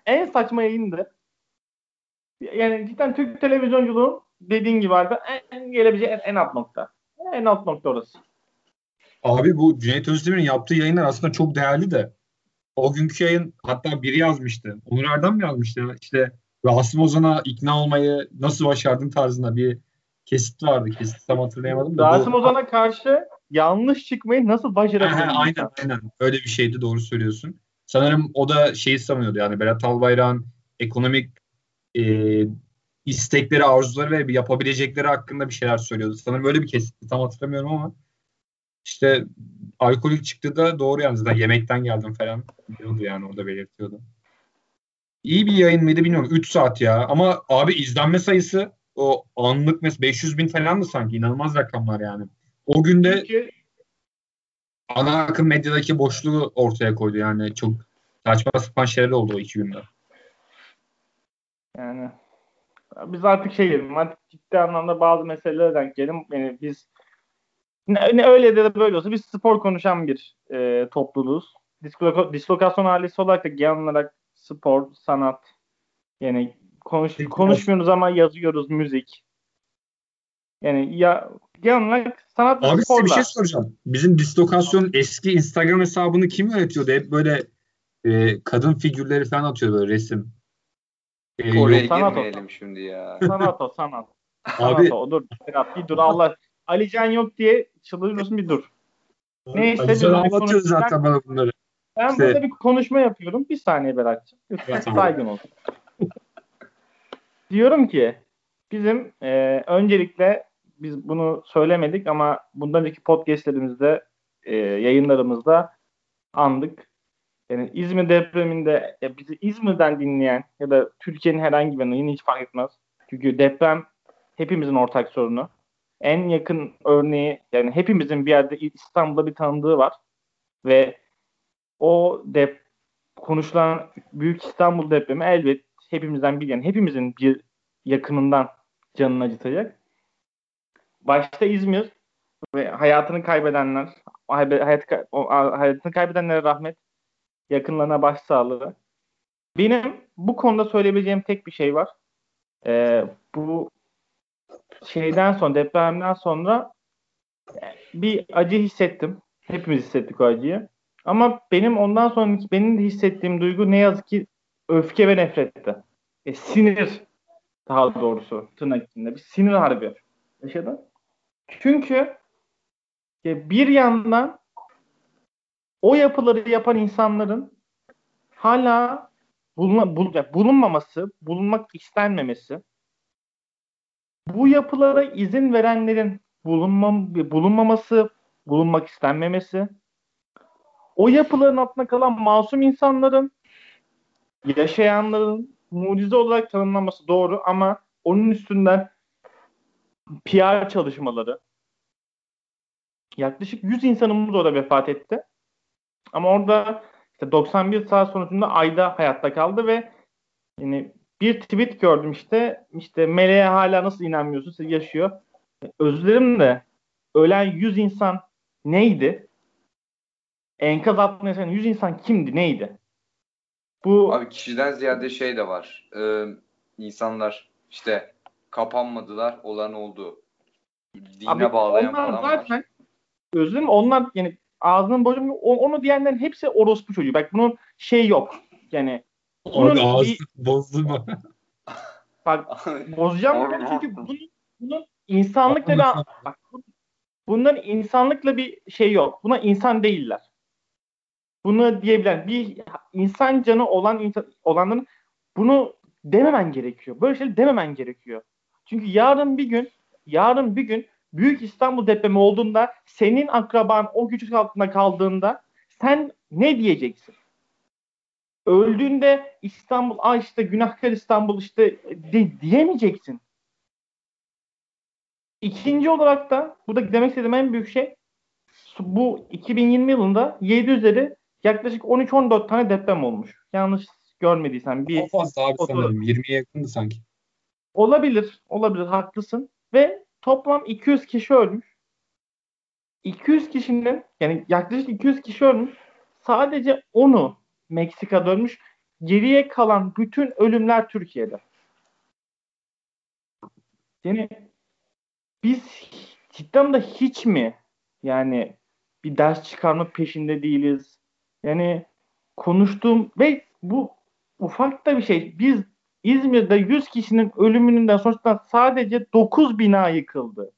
en saçma yayındı. Yani cidden Türk televizyonculuğun dediğin gibi abi en gelebileceği en, en alt nokta. En alt nokta orası. Abi bu Cüneyt Özdemir'in yaptığı yayınlar aslında çok değerli de o günkü yayın hatta biri yazmıştı. Onur Erdem mi yazmıştı? İşte Rasim Ozan'a ikna olmayı nasıl başardın tarzında bir kesit vardı. Kesit tam hatırlayamadım da. Rasim Ozan'a karşı yanlış çıkmayı nasıl başarabildin? Aynen aynen. Öyle bir şeydi doğru söylüyorsun. Sanırım o da şeyi sanıyordu yani Berat Albayrak'ın ekonomik e, istekleri, arzuları ve yapabilecekleri hakkında bir şeyler söylüyordu. Sanırım böyle bir kesitti. Tam hatırlamıyorum ama işte alkolik çıktı da doğru yani zaten yemekten geldim falan diyordu yani orada belirtiyordu. İyi bir yayın mıydı bilmiyorum. 3 saat ya. Ama abi izlenme sayısı o anlık mesela 500 bin falan da sanki inanılmaz rakamlar yani. O günde Peki. ana akım medyadaki boşluğu ortaya koydu yani. Çok saçma sapan şeyler oldu o iki günde. Yani biz artık şey diyelim artık ciddi anlamda bazı meselelere denk gelelim. Yani biz ne, ne öyle de böyle olsa biz spor konuşan bir e, topluluğuz. Disloka, dislokasyon ailesi olarak da genel olarak spor, sanat yani konuş, konuşmuyoruz ama yazıyoruz müzik. Yani ya genel olarak sanat Abi size bir şey soracağım. Bizim dislokasyon eski Instagram hesabını kim yönetiyordu? Hep böyle e, kadın figürleri falan atıyor böyle resim. E, Oraya sanat girmeyelim o. şimdi ya. Sanat o sanat. Abi, sanat o. Dur Berat bir dur Allah. Alican yok diye çıldırıyorsun bir dur. Neyse. Ali anlatıyor zaten bana bunları. Ben işte... burada bir konuşma yapıyorum. Bir saniye Berat'cığım. Lütfen saygın olsun. Diyorum ki bizim e, öncelikle biz bunu söylemedik ama bundan önceki podcastlerimizde e, yayınlarımızda andık. Yani İzmir depreminde ya bizi İzmir'den dinleyen ya da Türkiye'nin herhangi bir yine hiç fark etmez. Çünkü deprem hepimizin ortak sorunu. En yakın örneği yani hepimizin bir yerde İstanbul'da bir tanıdığı var. Ve o dep konuşulan Büyük İstanbul depremi elbet hepimizden bir yani hepimizin bir yakınından canını acıtacak. Başta İzmir ve hayatını kaybedenler, hayat, hayatını kaybedenlere rahmet, yakınlarına başsağlığı. Benim bu konuda söyleyebileceğim tek bir şey var. Ee, bu şeyden sonra, depremden sonra bir acı hissettim. Hepimiz hissettik o acıyı. Ama benim ondan sonraki benim de hissettiğim duygu ne yazık ki öfke ve nefretti. E, sinir daha doğrusu tırnak içinde bir sinir harbi yaşadım. Çünkü e, bir yandan o yapıları yapan insanların hala bulunma, bul, bulunmaması, bulunmak istenmemesi, bu yapılara izin verenlerin bulunmam, bulunmaması, bulunmak istenmemesi, o yapıların altında kalan masum insanların, yaşayanların mucize olarak tanımlanması doğru ama onun üstünden PR çalışmaları, yaklaşık 100 insanımız orada vefat etti. Ama orada işte 91 saat sonucunda Ayda hayatta kaldı ve yani bir tweet gördüm işte işte meleğe hala nasıl inanmıyorsun yaşıyor. Özlerim de ölen 100 insan neydi? Enkaz altında yaşayan 100 insan kimdi neydi? Bu Abi kişiden ziyade şey de var. Ee, insanlar işte kapanmadılar olan oldu. Dine Abi, bağlayan onlar falan zaten var. özüm onlar yani ağzının bocum onu diyenlerin hepsi orospu çocuğu. Bak bunun şey yok. Yani Abi ağız bir... bozdurma. Bak bozacağım bunu çünkü bunun, bunun insanlıkla bir bak, bunların insanlıkla bir şey yok. Buna insan değiller. Bunu diyebilen bir insan canı olan insan, olanların bunu dememen gerekiyor. Böyle şeyler dememen gerekiyor. Çünkü yarın bir gün yarın bir gün Büyük İstanbul depremi olduğunda senin akraban o güç altında kaldığında sen ne diyeceksin? Öldüğünde İstanbul, ah işte günahkar İstanbul işte de, diyemeyeceksin. İkinci olarak da burada demek istediğim en büyük şey bu 2020 yılında 7 üzeri yaklaşık 13-14 tane deprem olmuş. Yanlış görmediysen bir o fazla abi sanırım 20'ye yakındı sanki. Olabilir, olabilir haklısın ve toplam 200 kişi ölmüş. 200 kişinin yani yaklaşık 200 kişi ölmüş. Sadece onu Meksika dönmüş. Geriye kalan bütün ölümler Türkiye'de. Yani biz cidden de hiç mi yani bir ders çıkarma peşinde değiliz. Yani konuştuğum ve bu ufak da bir şey. Biz İzmir'de 100 kişinin ölümünden sonuçta sadece 9 bina yıkıldı.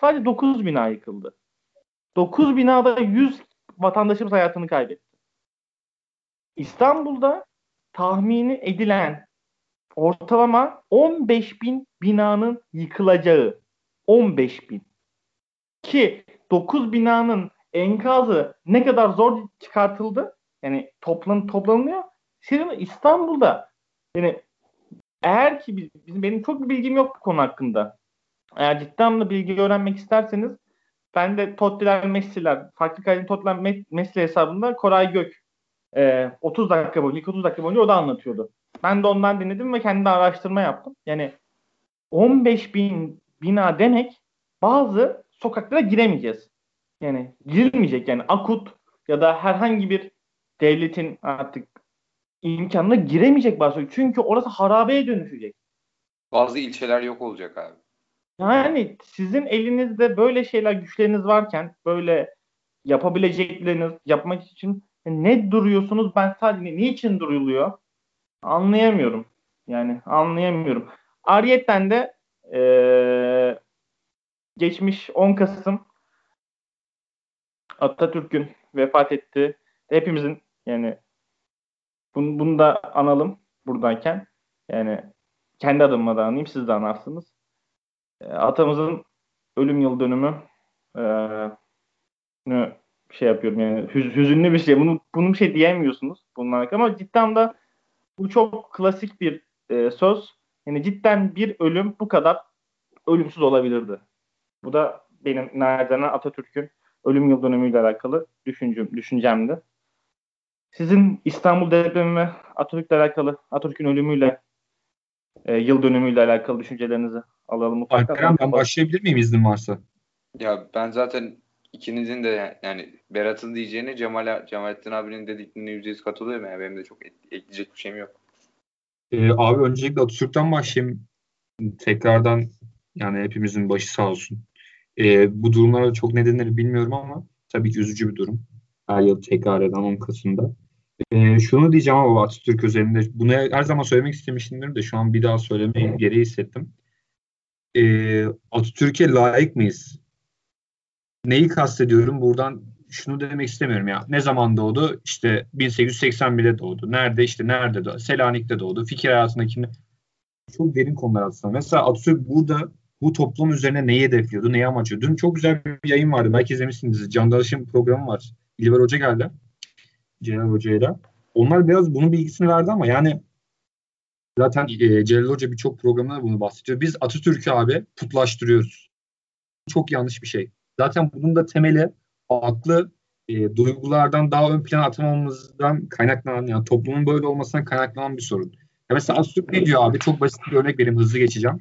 Sadece 9 bina yıkıldı. 9 binada 100 vatandaşımız hayatını kaybetti. İstanbul'da tahmini edilen ortalama 15 bin binanın yıkılacağı. 15 bin. Ki 9 binanın enkazı ne kadar zor çıkartıldı. Yani toplan, toplanıyor. Şimdi İstanbul'da yani eğer ki bizim benim çok bir bilgim yok bu konu hakkında. Eğer cidden de bilgi öğrenmek isterseniz ben de Tottiler Messi'ler, farklı kaydım Tottiler Messi hesabında Koray Gök e, 30 dakika boyunca, ilk 30 dakika boyunca o da anlatıyordu. Ben de ondan dinledim ve kendi araştırma yaptım. Yani 15 bin bina demek bazı sokaklara giremeyeceğiz. Yani girilmeyecek yani akut ya da herhangi bir devletin artık imkanına giremeyecek bazı. Çünkü orası harabeye dönüşecek. Bazı ilçeler yok olacak abi. Yani sizin elinizde böyle şeyler güçleriniz varken böyle yapabilecekleriniz yapmak için ne duruyorsunuz ben sadece niçin duruluyor anlayamıyorum. Yani anlayamıyorum. Ariyetten de ee, geçmiş 10 Kasım Atatürk'ün vefat etti. Hepimizin yani bunu, bunu da analım buradayken. Yani kendi adıma da anayım siz de anarsınız. E, atamızın ölüm yıl dönümü e, şey yapıyorum yani hüz, hüzünlü bir şey. Bunu bunun bir şey diyemiyorsunuz bunlar ama cidden de bu çok klasik bir e, söz. Yani cidden bir ölüm bu kadar ölümsüz olabilirdi. Bu da benim naçizane Atatürk'ün ölüm yıl dönümüyle alakalı düşüncem, düşüncemdi. Sizin İstanbul depremi ve Atatürk'le alakalı, Atatürk'ün ölümüyle e, yıl dönümüyle alakalı düşüncelerinizi alalım. Mutlaka. Alperen ben başlayabilir miyim iznin varsa? Ya ben zaten ikinizin de yani Berat'ın diyeceğine Cemal Cemalettin abinin dediklerine yüzde yüz katılıyorum. Yani benim de çok ekleyecek bir şeyim yok. Ee, abi öncelikle Atatürk'ten başlayayım. Tekrardan yani hepimizin başı sağ olsun. Ee, bu durumlarda çok nedenleri bilmiyorum ama tabii ki üzücü bir durum. Her yıl tekrar eden 10 Kasım'da. Ee, şunu diyeceğim ama Atatürk özelinde bunu her zaman söylemek istemişimdir de şu an bir daha söylemeyi gereği hissettim. Ee, Atatürk'e layık mıyız? Neyi kastediyorum? Buradan şunu demek istemiyorum ya. Ne zaman doğdu? İşte 1881'de doğdu. Nerede? İşte nerede doğdu? Selanik'te doğdu. Fikir hayatında kimde? Çok derin konular aslında. Mesela Atatürk burada bu toplum üzerine neyi hedefliyordu, neyi amaçlıyordu? Dün çok güzel bir yayın vardı. Belki izlemişsiniz. Can Dalış'ın programı var. İlber Hoca geldi. Celal Hoca'yla. Onlar biraz bunun bilgisini verdi ama yani zaten e, Celal Hoca birçok programda bunu bahsediyor. Biz Atatürk'ü abi putlaştırıyoruz. Çok yanlış bir şey. Zaten bunun da temeli aklı e, duygulardan daha ön plana atmamamızdan kaynaklanan yani toplumun böyle olmasından kaynaklanan bir sorun. Ya mesela Atatürk ne diyor abi? Çok basit bir örnek vereyim hızlı geçeceğim.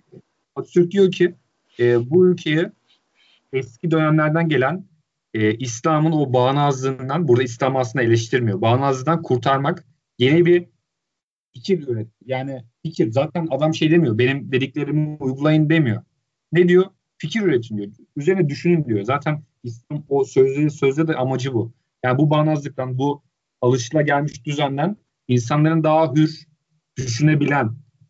Atatürk diyor ki e, bu ülkeyi eski dönemlerden gelen e, İslam'ın o bağnazlığından, burada İslam aslında eleştirmiyor. Bağnazlığından kurtarmak yeni bir fikir üret. Yani fikir. Zaten adam şey demiyor. Benim dediklerimi uygulayın demiyor. Ne diyor? Fikir üretin diyor. Üzerine düşünün diyor. Zaten İslam o sözde, sözde de amacı bu. Yani bu bağnazlıktan, bu alışıla gelmiş düzenden insanların daha hür düşünebilen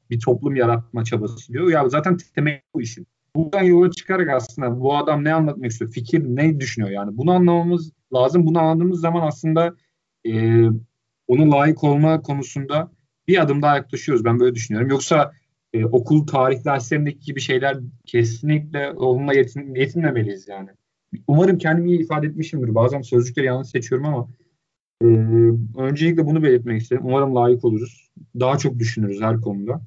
bir toplum yaratma çabası diyor. Ya zaten temel bu işin. Buradan yola çıkarak aslında bu adam ne anlatmak istiyor? Fikir ne düşünüyor yani? Bunu anlamamız lazım. Bunu anladığımız zaman aslında e, onun layık olma konusunda bir adım daha yaklaşıyoruz. Ben böyle düşünüyorum. Yoksa e, okul tarih derslerindeki gibi şeyler kesinlikle onunla yetin, yetinmemeliyiz yani. Umarım kendimi iyi ifade etmişimdir. Bazen sözcükleri yanlış seçiyorum ama e, öncelikle bunu belirtmek istedim. Umarım layık oluruz. Daha çok düşünürüz her konuda.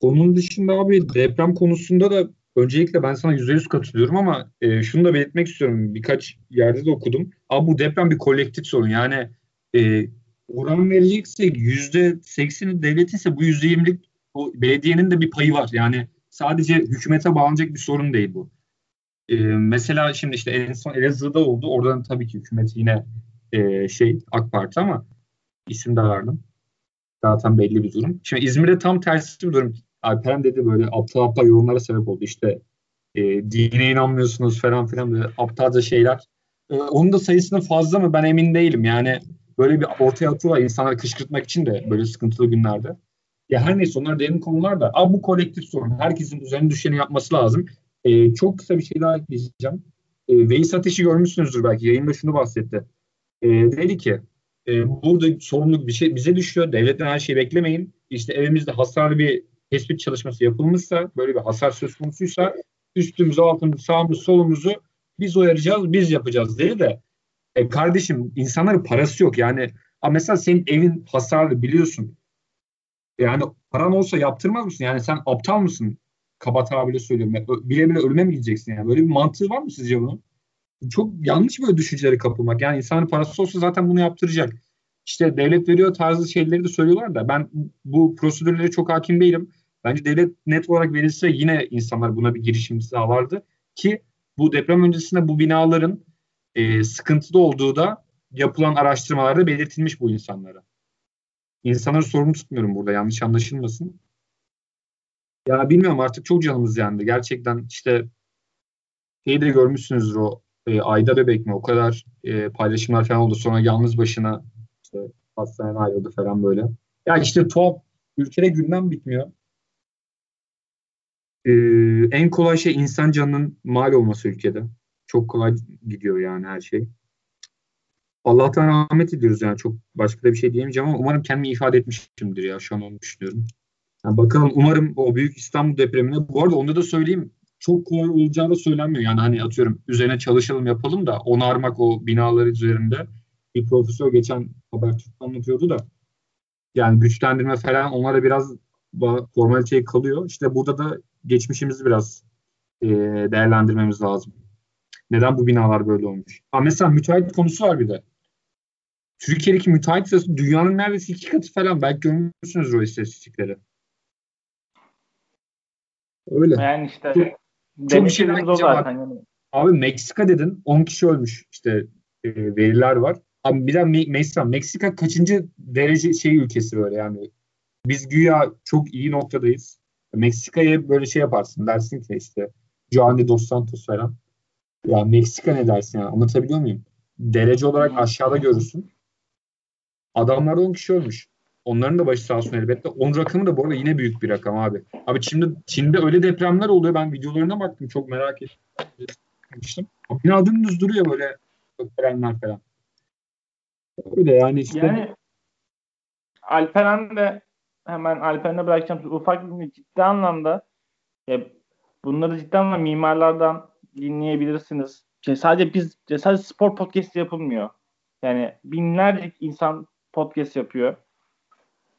Onun dışında abi deprem konusunda da öncelikle ben sana %100 katılıyorum ama e, şunu da belirtmek istiyorum. Birkaç yerde de okudum. Abi bu deprem bir kolektif sorun. Yani e, oran vereceksek %80'i devlet ise bu %20'lik o belediyenin de bir payı var. Yani sadece hükümete bağlanacak bir sorun değil bu. E, mesela şimdi işte en son Elazığ'da oldu. Oradan tabii ki hükümet yine e, şey AK Parti ama isim de verdim. Zaten belli bir durum. Şimdi İzmir'de tam tersi bir durum. Alperen dedi böyle aptal aptal yorumlara sebep oldu. İşte e, dine inanmıyorsunuz falan filan böyle aptalca şeyler. E, onun da sayısının fazla mı ben emin değilim. Yani böyle bir ortaya atıyorlar insanları kışkırtmak için de böyle sıkıntılı günlerde. Ya her neyse onlar derin konular da. Abi bu kolektif sorun. Herkesin üzerine düşeni yapması lazım. E, çok kısa bir şey daha ekleyeceğim. E, Veys Ateş'i görmüşsünüzdür belki. Yayında şunu bahsetti. E, dedi ki e, burada sorumluluk bir şey bize düşüyor. Devletten her şeyi beklemeyin. İşte evimizde hasarlı bir tespit çalışması yapılmışsa, böyle bir hasar söz konusuysa üstümüzü, altımızı, sağımızı, solumuzu biz uyaracağız, biz yapacağız dedi de e, kardeşim insanların parası yok. Yani mesela senin evin hasarlı biliyorsun. Yani paran olsa yaptırmaz mısın? Yani sen aptal mısın? Kaba tabirle söylüyorum. Bile bile ölüme mi gideceksin yani? Böyle bir mantığı var mı sizce bunun? Çok yanlış böyle düşüncelere kapılmak. Yani insanın parası olsa zaten bunu yaptıracak. İşte devlet veriyor tarzı şeyleri de söylüyorlar da ben bu prosedürlere çok hakim değilim. Bence devlet net olarak verilse yine insanlar buna bir girişim sağlardı ki bu deprem öncesinde bu binaların e, sıkıntıda olduğu da yapılan araştırmalarda belirtilmiş bu insanlara. İnsanları sorumlu tutmuyorum burada yanlış anlaşılmasın. Ya bilmiyorum artık çok canımız yandı. Gerçekten işte şeyi de görmüşsünüzdür o e, ayda bebek mi o kadar e, paylaşımlar falan oldu. Sonra yalnız başına işte hastaneden ayrıldı falan böyle. Ya işte tuhaf ülkede gündem bitmiyor e, en kolay şey insan canının mal olması ülkede. Çok kolay gidiyor yani her şey. Allah'tan rahmet ediyoruz yani çok başka da bir şey diyemeyeceğim ama umarım kendimi ifade etmişimdir ya şu an onu düşünüyorum. Yani bakalım umarım o büyük İstanbul depremine bu arada onu da söyleyeyim çok kolay olacağı da söylenmiyor. Yani hani atıyorum üzerine çalışalım yapalım da onarmak o binalar üzerinde bir profesör geçen Habertürk'te anlatıyordu da yani güçlendirme falan onlara biraz formaliteye kalıyor. İşte burada da geçmişimizi biraz e, değerlendirmemiz lazım. Neden bu binalar böyle olmuş? Ha mesela müteahhit konusu var bir de. Türkiye'deki müteahhit sayısı dünyanın neredeyse iki katı falan. Belki görmüşsünüz o istatistikleri. Öyle. Yani işte çok, çok bir şey o zaten. Yani. Abi Meksika dedin 10 kişi ölmüş. İşte e, veriler var. Abi bir de Meksika, Meksika kaçıncı derece şey ülkesi böyle yani. Biz güya çok iyi noktadayız. Meksika'ya böyle şey yaparsın dersin ki işte Giovanni Dos Santos falan. Ya Meksika ne dersin yani anlatabiliyor muyum? Derece olarak aşağıda görürsün. Adamlar 10 kişi ölmüş. Onların da başı sağ olsun elbette. 10 rakamı da bu arada yine büyük bir rakam abi. Abi Çin'de, Çin'de öyle depremler oluyor. Ben videolarına baktım. Çok merak etmiştim. Bina dümdüz duruyor böyle depremler falan. Öyle yani işte. Yani Alperen de hemen Alperen'e bırakacağım. Ufak bir ciddi anlamda ya bunları ciddi anlamda mimarlardan dinleyebilirsiniz. Şey, sadece biz sadece spor podcast yapılmıyor. Yani binlerce insan podcast yapıyor.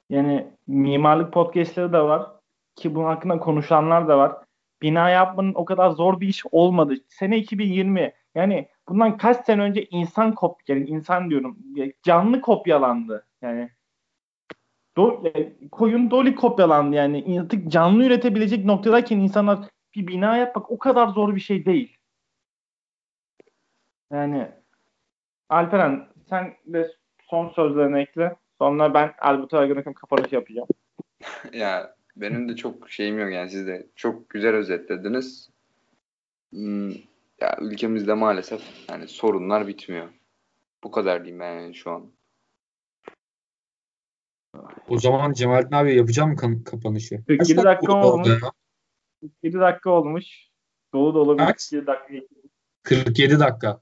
Yani mimarlık podcastleri de var. Ki bunun hakkında konuşanlar da var. Bina yapmanın o kadar zor bir iş olmadı. Sene 2020. Yani bundan kaç sene önce insan kop yani insan diyorum canlı kopyalandı. Yani do, koyun doli kopyalandı yani artık canlı üretebilecek noktadayken insanlar bir bina yapmak o kadar zor bir şey değil. Yani Alperen sen de son sözlerini ekle. Sonra ben Albert Ergenek'in kapanışı yapacağım. ya benim de çok şeyim yok yani siz de çok güzel özetlediniz. Hmm, ya ülkemizde maalesef yani sorunlar bitmiyor. Bu kadar diyeyim ben yani şu an. O zaman Cemalettin abi yapacağım mı kapanışı? 47 dakika olmuş. 47 dakika olmuş. Dolu dolu bir 47 dakika. 47 dakika.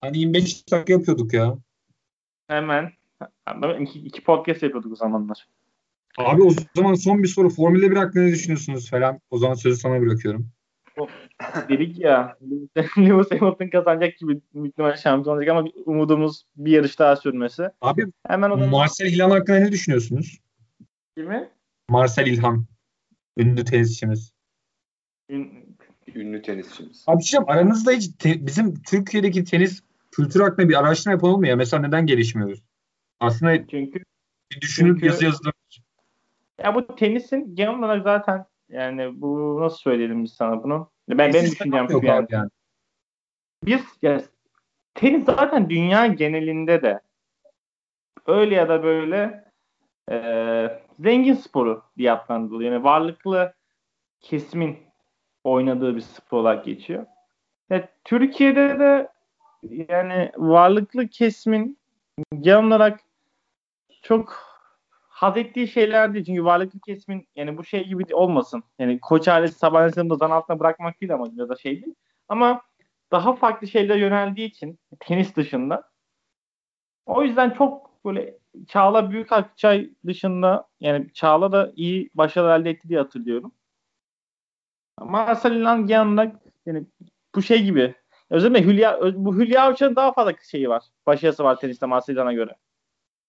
Hani 25 dakika yapıyorduk ya. Hemen. İki, iki podcast yapıyorduk o zamanlar. Abi o zaman son bir soru. Formula 1 hakkında ne düşünüyorsunuz falan? O zaman sözü sana bırakıyorum. Dedik ya Lewis Hamilton kazanacak gibi muhtemelen şampiyon olacak ama umudumuz bir yarış daha sürmesi. Abi Hemen o. Marcel İlhan hakkında ne düşünüyorsunuz? Kimi? Marcel İlhan. Ünlü tenisçimiz. Ün... Ünlü tenisçimiz. Abi şey aranızda hiç te- bizim Türkiye'deki tenis kültür hakkında bir araştırma yapalım mı ya? Mesela neden gelişmiyoruz? Aslında çünkü bir düşünüp çünkü, yazı yazılır. Ya bu tenisin genel olarak zaten yani bu nasıl söyleyelim biz sana bunu? Ben benim düşüncem şu yani. yani. Biz ya, tenis zaten dünya genelinde de öyle ya da böyle e, zengin sporu diye adlandırılıyor. Yani varlıklı kesimin oynadığı bir spor olarak geçiyor. Ya, Türkiye'de de yani varlıklı kesimin genel olarak çok haz ettiği şeyler değil. Çünkü varlıklı kesimin yani bu şey gibi olmasın. Yani koç ailesi Sabancı'nı da zan altına bırakmak değil ama ya da şey değil. Ama daha farklı şeylere yöneldiği için tenis dışında o yüzden çok böyle Çağla Büyük Akçay dışında yani Çağla da iyi başarı elde etti diye hatırlıyorum. Marcel İlhan yanında yani bu şey gibi Özellikle Hülya, bu Hülya Avşar'ın daha fazla şeyi var. Başarısı var teniste Marcelo'na göre.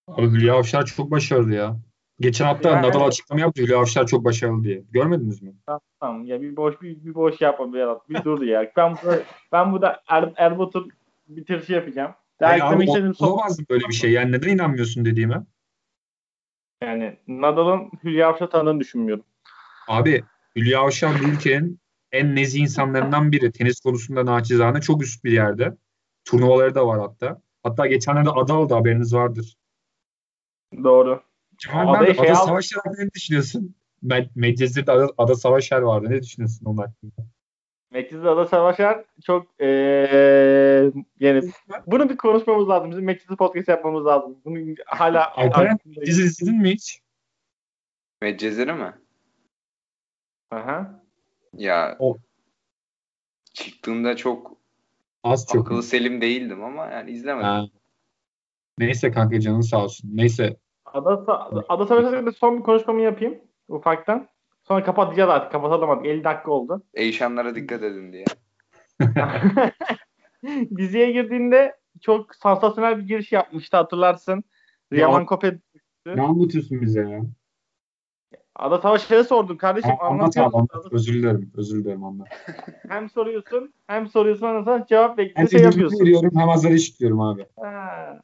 Abi Hülya Avşar çok başarılı ya. Geçen hafta yani, Nadal açıklama yaptı Hülya Avşar çok başarılı diye. Görmediniz mi? Tamam, ya bir boş bir, bir boş yapma bir yarat. Bir dur ya. Ben burada ben burada er, Erbat'ın bitirişi yapacağım. Hayır abi o, olamaz mı böyle bir şey? Yani neden inanmıyorsun dediğime? Yani Nadal'ın Hülya Avşar tanıdığını düşünmüyorum. Abi Hülya Avşar bu ülkenin en nezih insanlarından biri. Tenis konusunda naçizane çok üst bir yerde. Turnuvaları da var hatta. Hatta geçenlerde ada aldı haberiniz vardır. Doğru. Cemal Ada, şey ada hakkında ne düşünüyorsun? Medcezir'de ada, ada Savaşlar vardı. Ne düşünüyorsun onun hakkında? Medcezir'de Ada Savaşlar çok ee, yani bunu bir konuşmamız lazım. Bizim Medcezir podcast yapmamız lazım. Bunu hala Alperen Medcezir izledin mi hiç? Medcezir'i mi? Aha. Ya o. çıktığında çok az çok akıllı selim değildim ama yani izlemedim. Ha. Neyse kanka canın sağ olsun. Neyse. Ada, Ada Savaşı'nda son bir konuşmamı yapayım ufaktan. Sonra kapatacağız artık. Kapatalım artık. 50 dakika oldu. Eyşanlara dikkat edin diye. Diziye girdiğinde çok sansasyonel bir giriş yapmıştı hatırlarsın. Riyaman Kope Ne anlatıyorsun bize ya? Ada Savaşları sordum kardeşim. Ha, Anlat abi anlat. Özür dilerim. Özür dilerim anlat. Hem soruyorsun hem soruyorsun sonra cevap Hem bekliyor şey yapıyorsun. veriyorum hem hazır işitiyorum abi. Ha.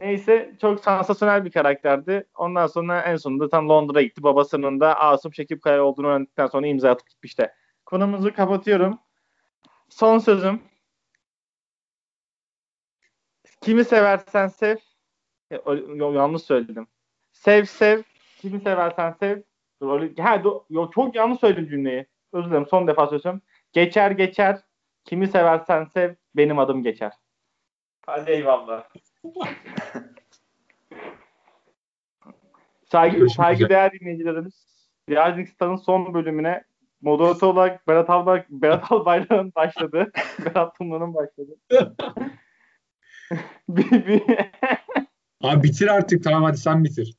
Neyse çok sansasyonel bir karakterdi. Ondan sonra en sonunda tam Londra'ya gitti. Babasının da Asım Şekip Kaya olduğunu öğrendikten sonra imza atıp gitmişti. Konumuzu kapatıyorum. Son sözüm. Kimi seversen sev. E, yanlış söyledim. Sev sev. Kimi seversen sev. Ha, do- çok yanlış söyledim cümleyi. Özür dilerim. Son defa söylüyorum. Geçer geçer. Kimi seversen sev. Benim adım geçer. Hadi eyvallah. Saygı, Görüşmek saygıdeğer dinleyicilerimiz. Rising Star'ın son bölümüne moderatör olarak Berat, Alba, Berat Albayrak'ın başladı. Berat Tuna'nın başladı. bir, bir... Abi bitir artık tamam hadi sen bitir.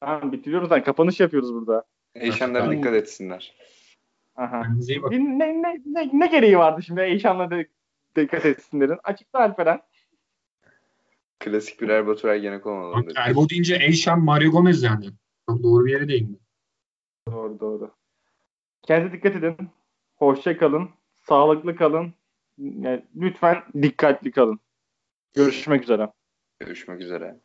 Tamam bitiriyoruz lan. Kapanış yapıyoruz burada. Eyşanlara Tamam. dikkat etsinler. Aha. Ne, ne, ne, ne gereği vardı şimdi Eyşan'la de, dikkat etsinlerin? Açıkla Alperen. Klasik bir Erbatur Ergenekon olalım. Erbo deyince Eyşan Mario Gomez yani. Çok doğru bir yere değindi. Doğru doğru. Kendinize dikkat edin. Hoşça kalın. Sağlıklı kalın. Yani lütfen dikkatli kalın. Görüşmek üzere. Görüşmek üzere.